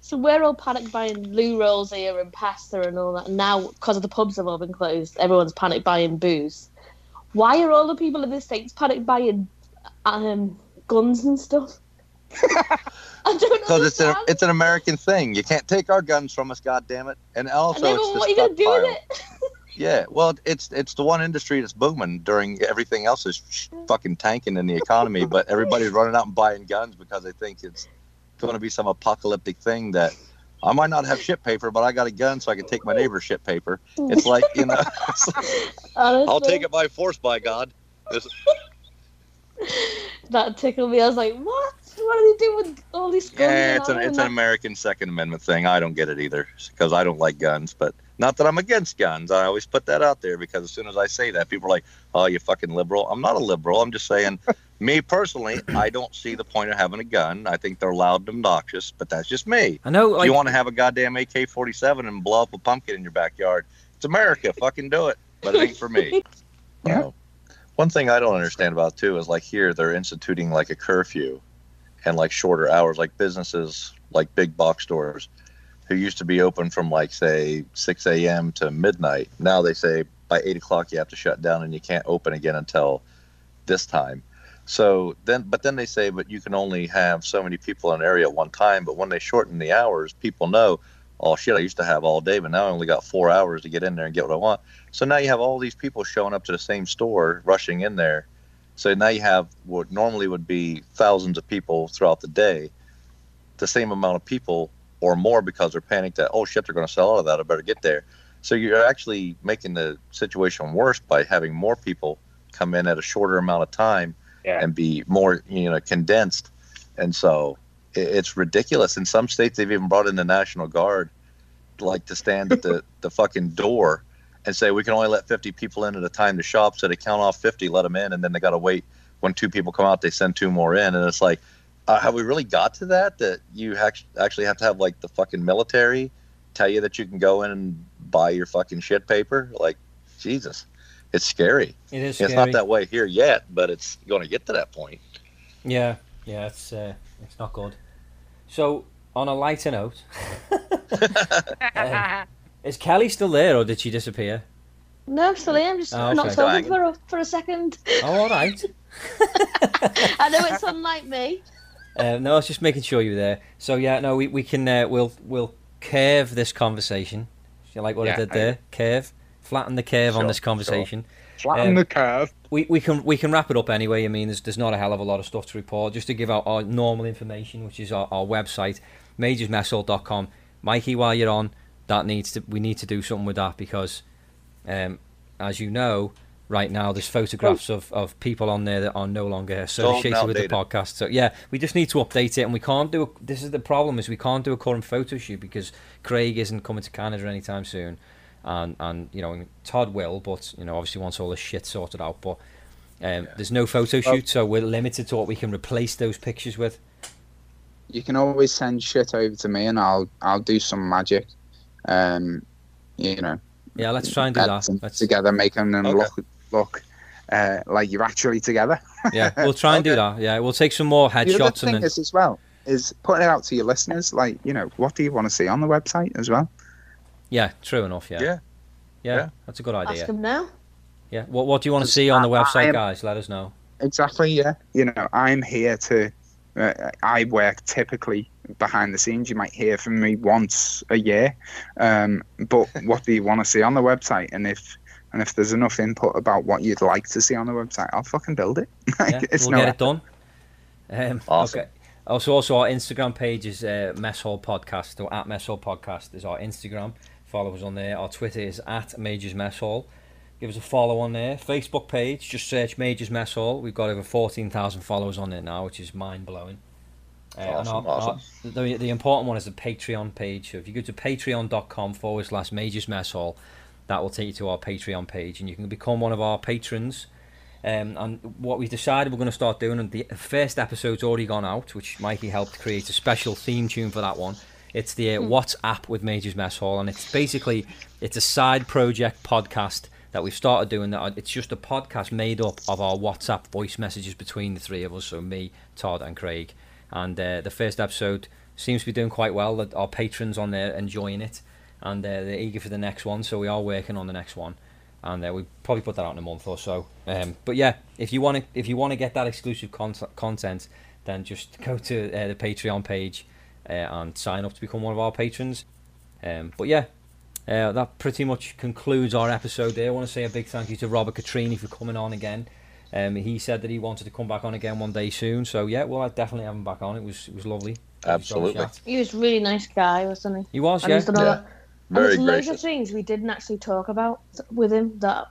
So we're all panic buying loo rolls here and pasta and all that. And now, because of the pubs have all been closed, everyone's panic buying booze. Why are all the people in the states panic buying um, guns and stuff? I don't Because it's an it's an American thing. You can't take our guns from us, God damn it! And also, and it's what are you gonna do with it? Yeah, well, it's it's the one industry that's booming during everything else is sh- fucking tanking in the economy, but everybody's running out and buying guns because they think it's going to be some apocalyptic thing that I might not have shit paper, but I got a gun so I can take my neighbor's shit paper. It's like you know, I'll take it by force, by God. That tickled me. I was like, what? What are they doing with all these guns? yeah, it's an it's an American Second Amendment thing. I don't get it either because I don't like guns, but. Not that I'm against guns. I always put that out there because as soon as I say that, people are like, "Oh, you fucking liberal." I'm not a liberal. I'm just saying, me personally, I don't see the point of having a gun. I think they're loud and obnoxious, but that's just me. I know. if you want to have a goddamn AK-47 and blow up a pumpkin in your backyard, it's America. fucking do it. But it ain't for me. Yeah. So, one thing I don't understand about too is like here they're instituting like a curfew and like shorter hours, like businesses like big box stores who used to be open from like say 6 a.m. to midnight. Now they say by eight o'clock you have to shut down and you can't open again until this time. So then, but then they say, but you can only have so many people in an area at one time. But when they shorten the hours, people know, oh shit, I used to have all day, but now I only got four hours to get in there and get what I want. So now you have all these people showing up to the same store, rushing in there. So now you have what normally would be thousands of people throughout the day, the same amount of people or more because they're panicked that, oh shit, they're going to sell out of that. I better get there. So you're actually making the situation worse by having more people come in at a shorter amount of time Yeah. and be more, you know, condensed. And so it's ridiculous. In some states, they've even brought in the National Guard, like to stand at the, the fucking door and say, we can only let 50 people in at a time to shop. So they count off 50, let them in, and then they got to wait. When two people come out, they send two more in. And it's like, uh, have we really got to that? That you act- actually have to have like the fucking military tell you that you can go in and buy your fucking shit paper? Like, Jesus, it's scary. it is It's not that way here yet, but it's going to get to that point. Yeah, yeah, it's uh, it's not good. So, on a lighter note, um, is Kelly still there, or did she disappear? No, I'm still here. I'm just Oh, okay. not Still sober for a, for a second. Oh, all right. I know it's unlike me. Uh, no, I was just making sure you were there. So yeah, no, we we can uh, we'll we'll curve this conversation. You like what I Yeah, did I- there? Curve, flatten the curve on Sure, this conversation. Flatten Um, the curve. We we can we can wrap it up anyway. I mean, there's there's not a hell of a lot of stuff to report. Just to give out our normal information, which is our, our website, majorsmesshall.com. Mikey, while you're on, that needs to we need to do something with that because, um, as you know, right now there's photographs of, of people on there that are no longer associated with the podcast. So yeah, we just need to update it, and we can't do. A, this is the problem: is we can't do a current photo shoot because Craig isn't coming to Canada anytime soon, and and you know Todd will, but you know obviously once all this shit sorted out, but. Um, There's no photo shoot, so we're limited to what we can replace those pictures with. You can always send shit over to me, and I'll I'll do some magic. Um, you know, Yeah, let's try and do that. them Let's, together, making them Okay. look look uh, like you're actually together. yeah, we'll try and do that. Yeah, we'll take some more headshots. the other headshots thing and then is as well is putting it out to your listeners. Like, you know, what do you want to see on the website as well? yeah, true enough. Yeah, Yeah. yeah, Yeah. that's a good idea. Ask him now. Yeah, what what do you want to see on the I- I website, am- guys? Let us know. Exactly. Yeah. You know, I'm here to. Uh, I work typically behind the scenes. You might hear from me once a year, um, but what do you want to see on the website? And if and if there's enough input about what you'd like to see on the website, I'll fucking build it. Like, Yeah, it's we'll no get it done. Um, Awesome. Okay. Also, also our Instagram page is uh, Mess Hall Podcast or at Mess Hall Podcast is our Instagram. Follow us on there. Our Twitter is at Majors Mess Hall. Give us a follow on there. Facebook page, just search Majors Mess Hall. We've got over fourteen thousand followers on there now, which is mind blowing. Uh, and our- awesome. our- the, the important one is the Patreon page. So if you go to patreon.com forward slash Majors Mess Hall, that will take you to our Patreon page, and you can become one of our patrons. Um, and what we've decided we're going to start doing, and the first episode's already gone out, which Mikey helped create a special theme tune for that one. It's the uh, WhatsApp with Majors Mess Hall, and it's basically it's a side project podcast that we've started doing. That it's just a podcast made up of our WhatsApp voice messages between the three of us, so me, Todd, and Craig. And uh, the first episode seems to be doing quite well. Our patrons on there enjoying it, and uh, they're eager for the next one. So we are working on the next one and uh, we probably put that out in a month or so. Um, but yeah, if you want to, if you want to get that exclusive con- content, then just go to uh, the Patreon page uh, and sign up to become one of our patrons. Um, but yeah, uh, that pretty much concludes our episode there. I want to say a big thank you to Robert Catrini for coming on again. Um, he said that he wanted to come back on again one day soon. So yeah, well, I definitely have him back on. It was it was lovely. It was a Absolutely. He was a really nice guy, wasn't he? He was, And yeah. he's done a Yeah. lot- and Very there's loads of things we didn't actually talk about with him that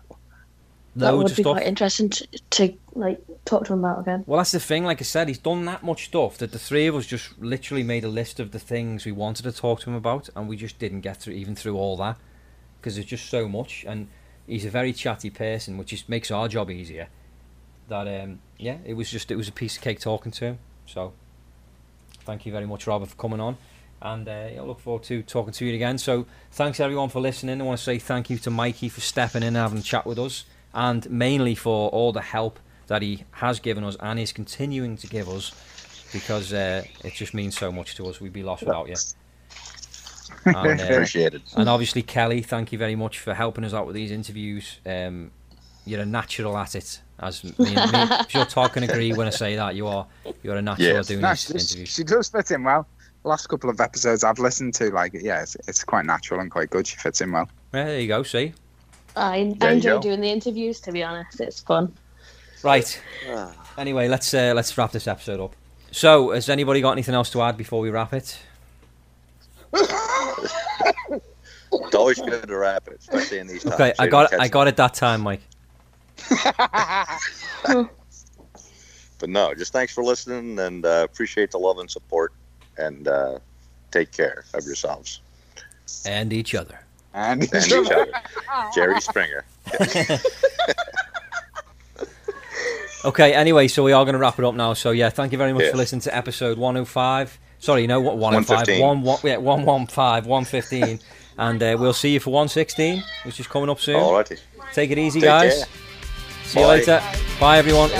that Loads would be stuff. quite interesting to, to like talk to him about again. Well, that's the thing. Like I said, he's done that much stuff that the three of us just literally made a list of the things we wanted to talk to him about, and we just didn't get through even through all that because there's just so much. And he's a very chatty person, which just makes our job easier. That um, yeah, it was just it was a piece of cake talking to him. So, thank you very much, Robert, for coming on. And uh, yeah, I look forward to talking to you again. So, thanks everyone for listening. I want to say thank you to Mikey for stepping in and having a chat with us, and mainly for all the help that he has given us and is continuing to give us, because uh, it just means so much to us. We'd be lost without you. And, uh, Appreciate it. and obviously, Kelly, thank you very much for helping us out with these interviews. Um, you're a natural at it, as me and me, I'm sure Todd can agree when I say that. You are, you're a natural Yes. at doing No, these she, interviews. she does fit in well. Last couple of episodes I've listened to, like, yeah, it's, it's quite natural and quite good. She fits in well. Yeah, there you go. See, I, There I enjoy doing the interviews. To be honest, it's fun. right. Anyway, let's uh, let's wrap this episode up. So, has anybody got anything else to add before we wrap it? It's always good to wrap it, especially in these times. Okay, I got don't I got it that time, Mike. But no, just thanks for listening and uh, appreciate the love and support. And uh, take care of yourselves And each other. And, and each other. Jerry Springer. Okay, anyway, so we are going to wrap it up now. So, yeah, thank you very much Yes. for listening to episode 105. Sorry, no, what 105? 115. One, one, yeah, 115, 115. and uh, we'll see you for 116, which is coming up soon. Alrighty. Take it easy, Take guys. care. See Bye. you later. Bye, everyone.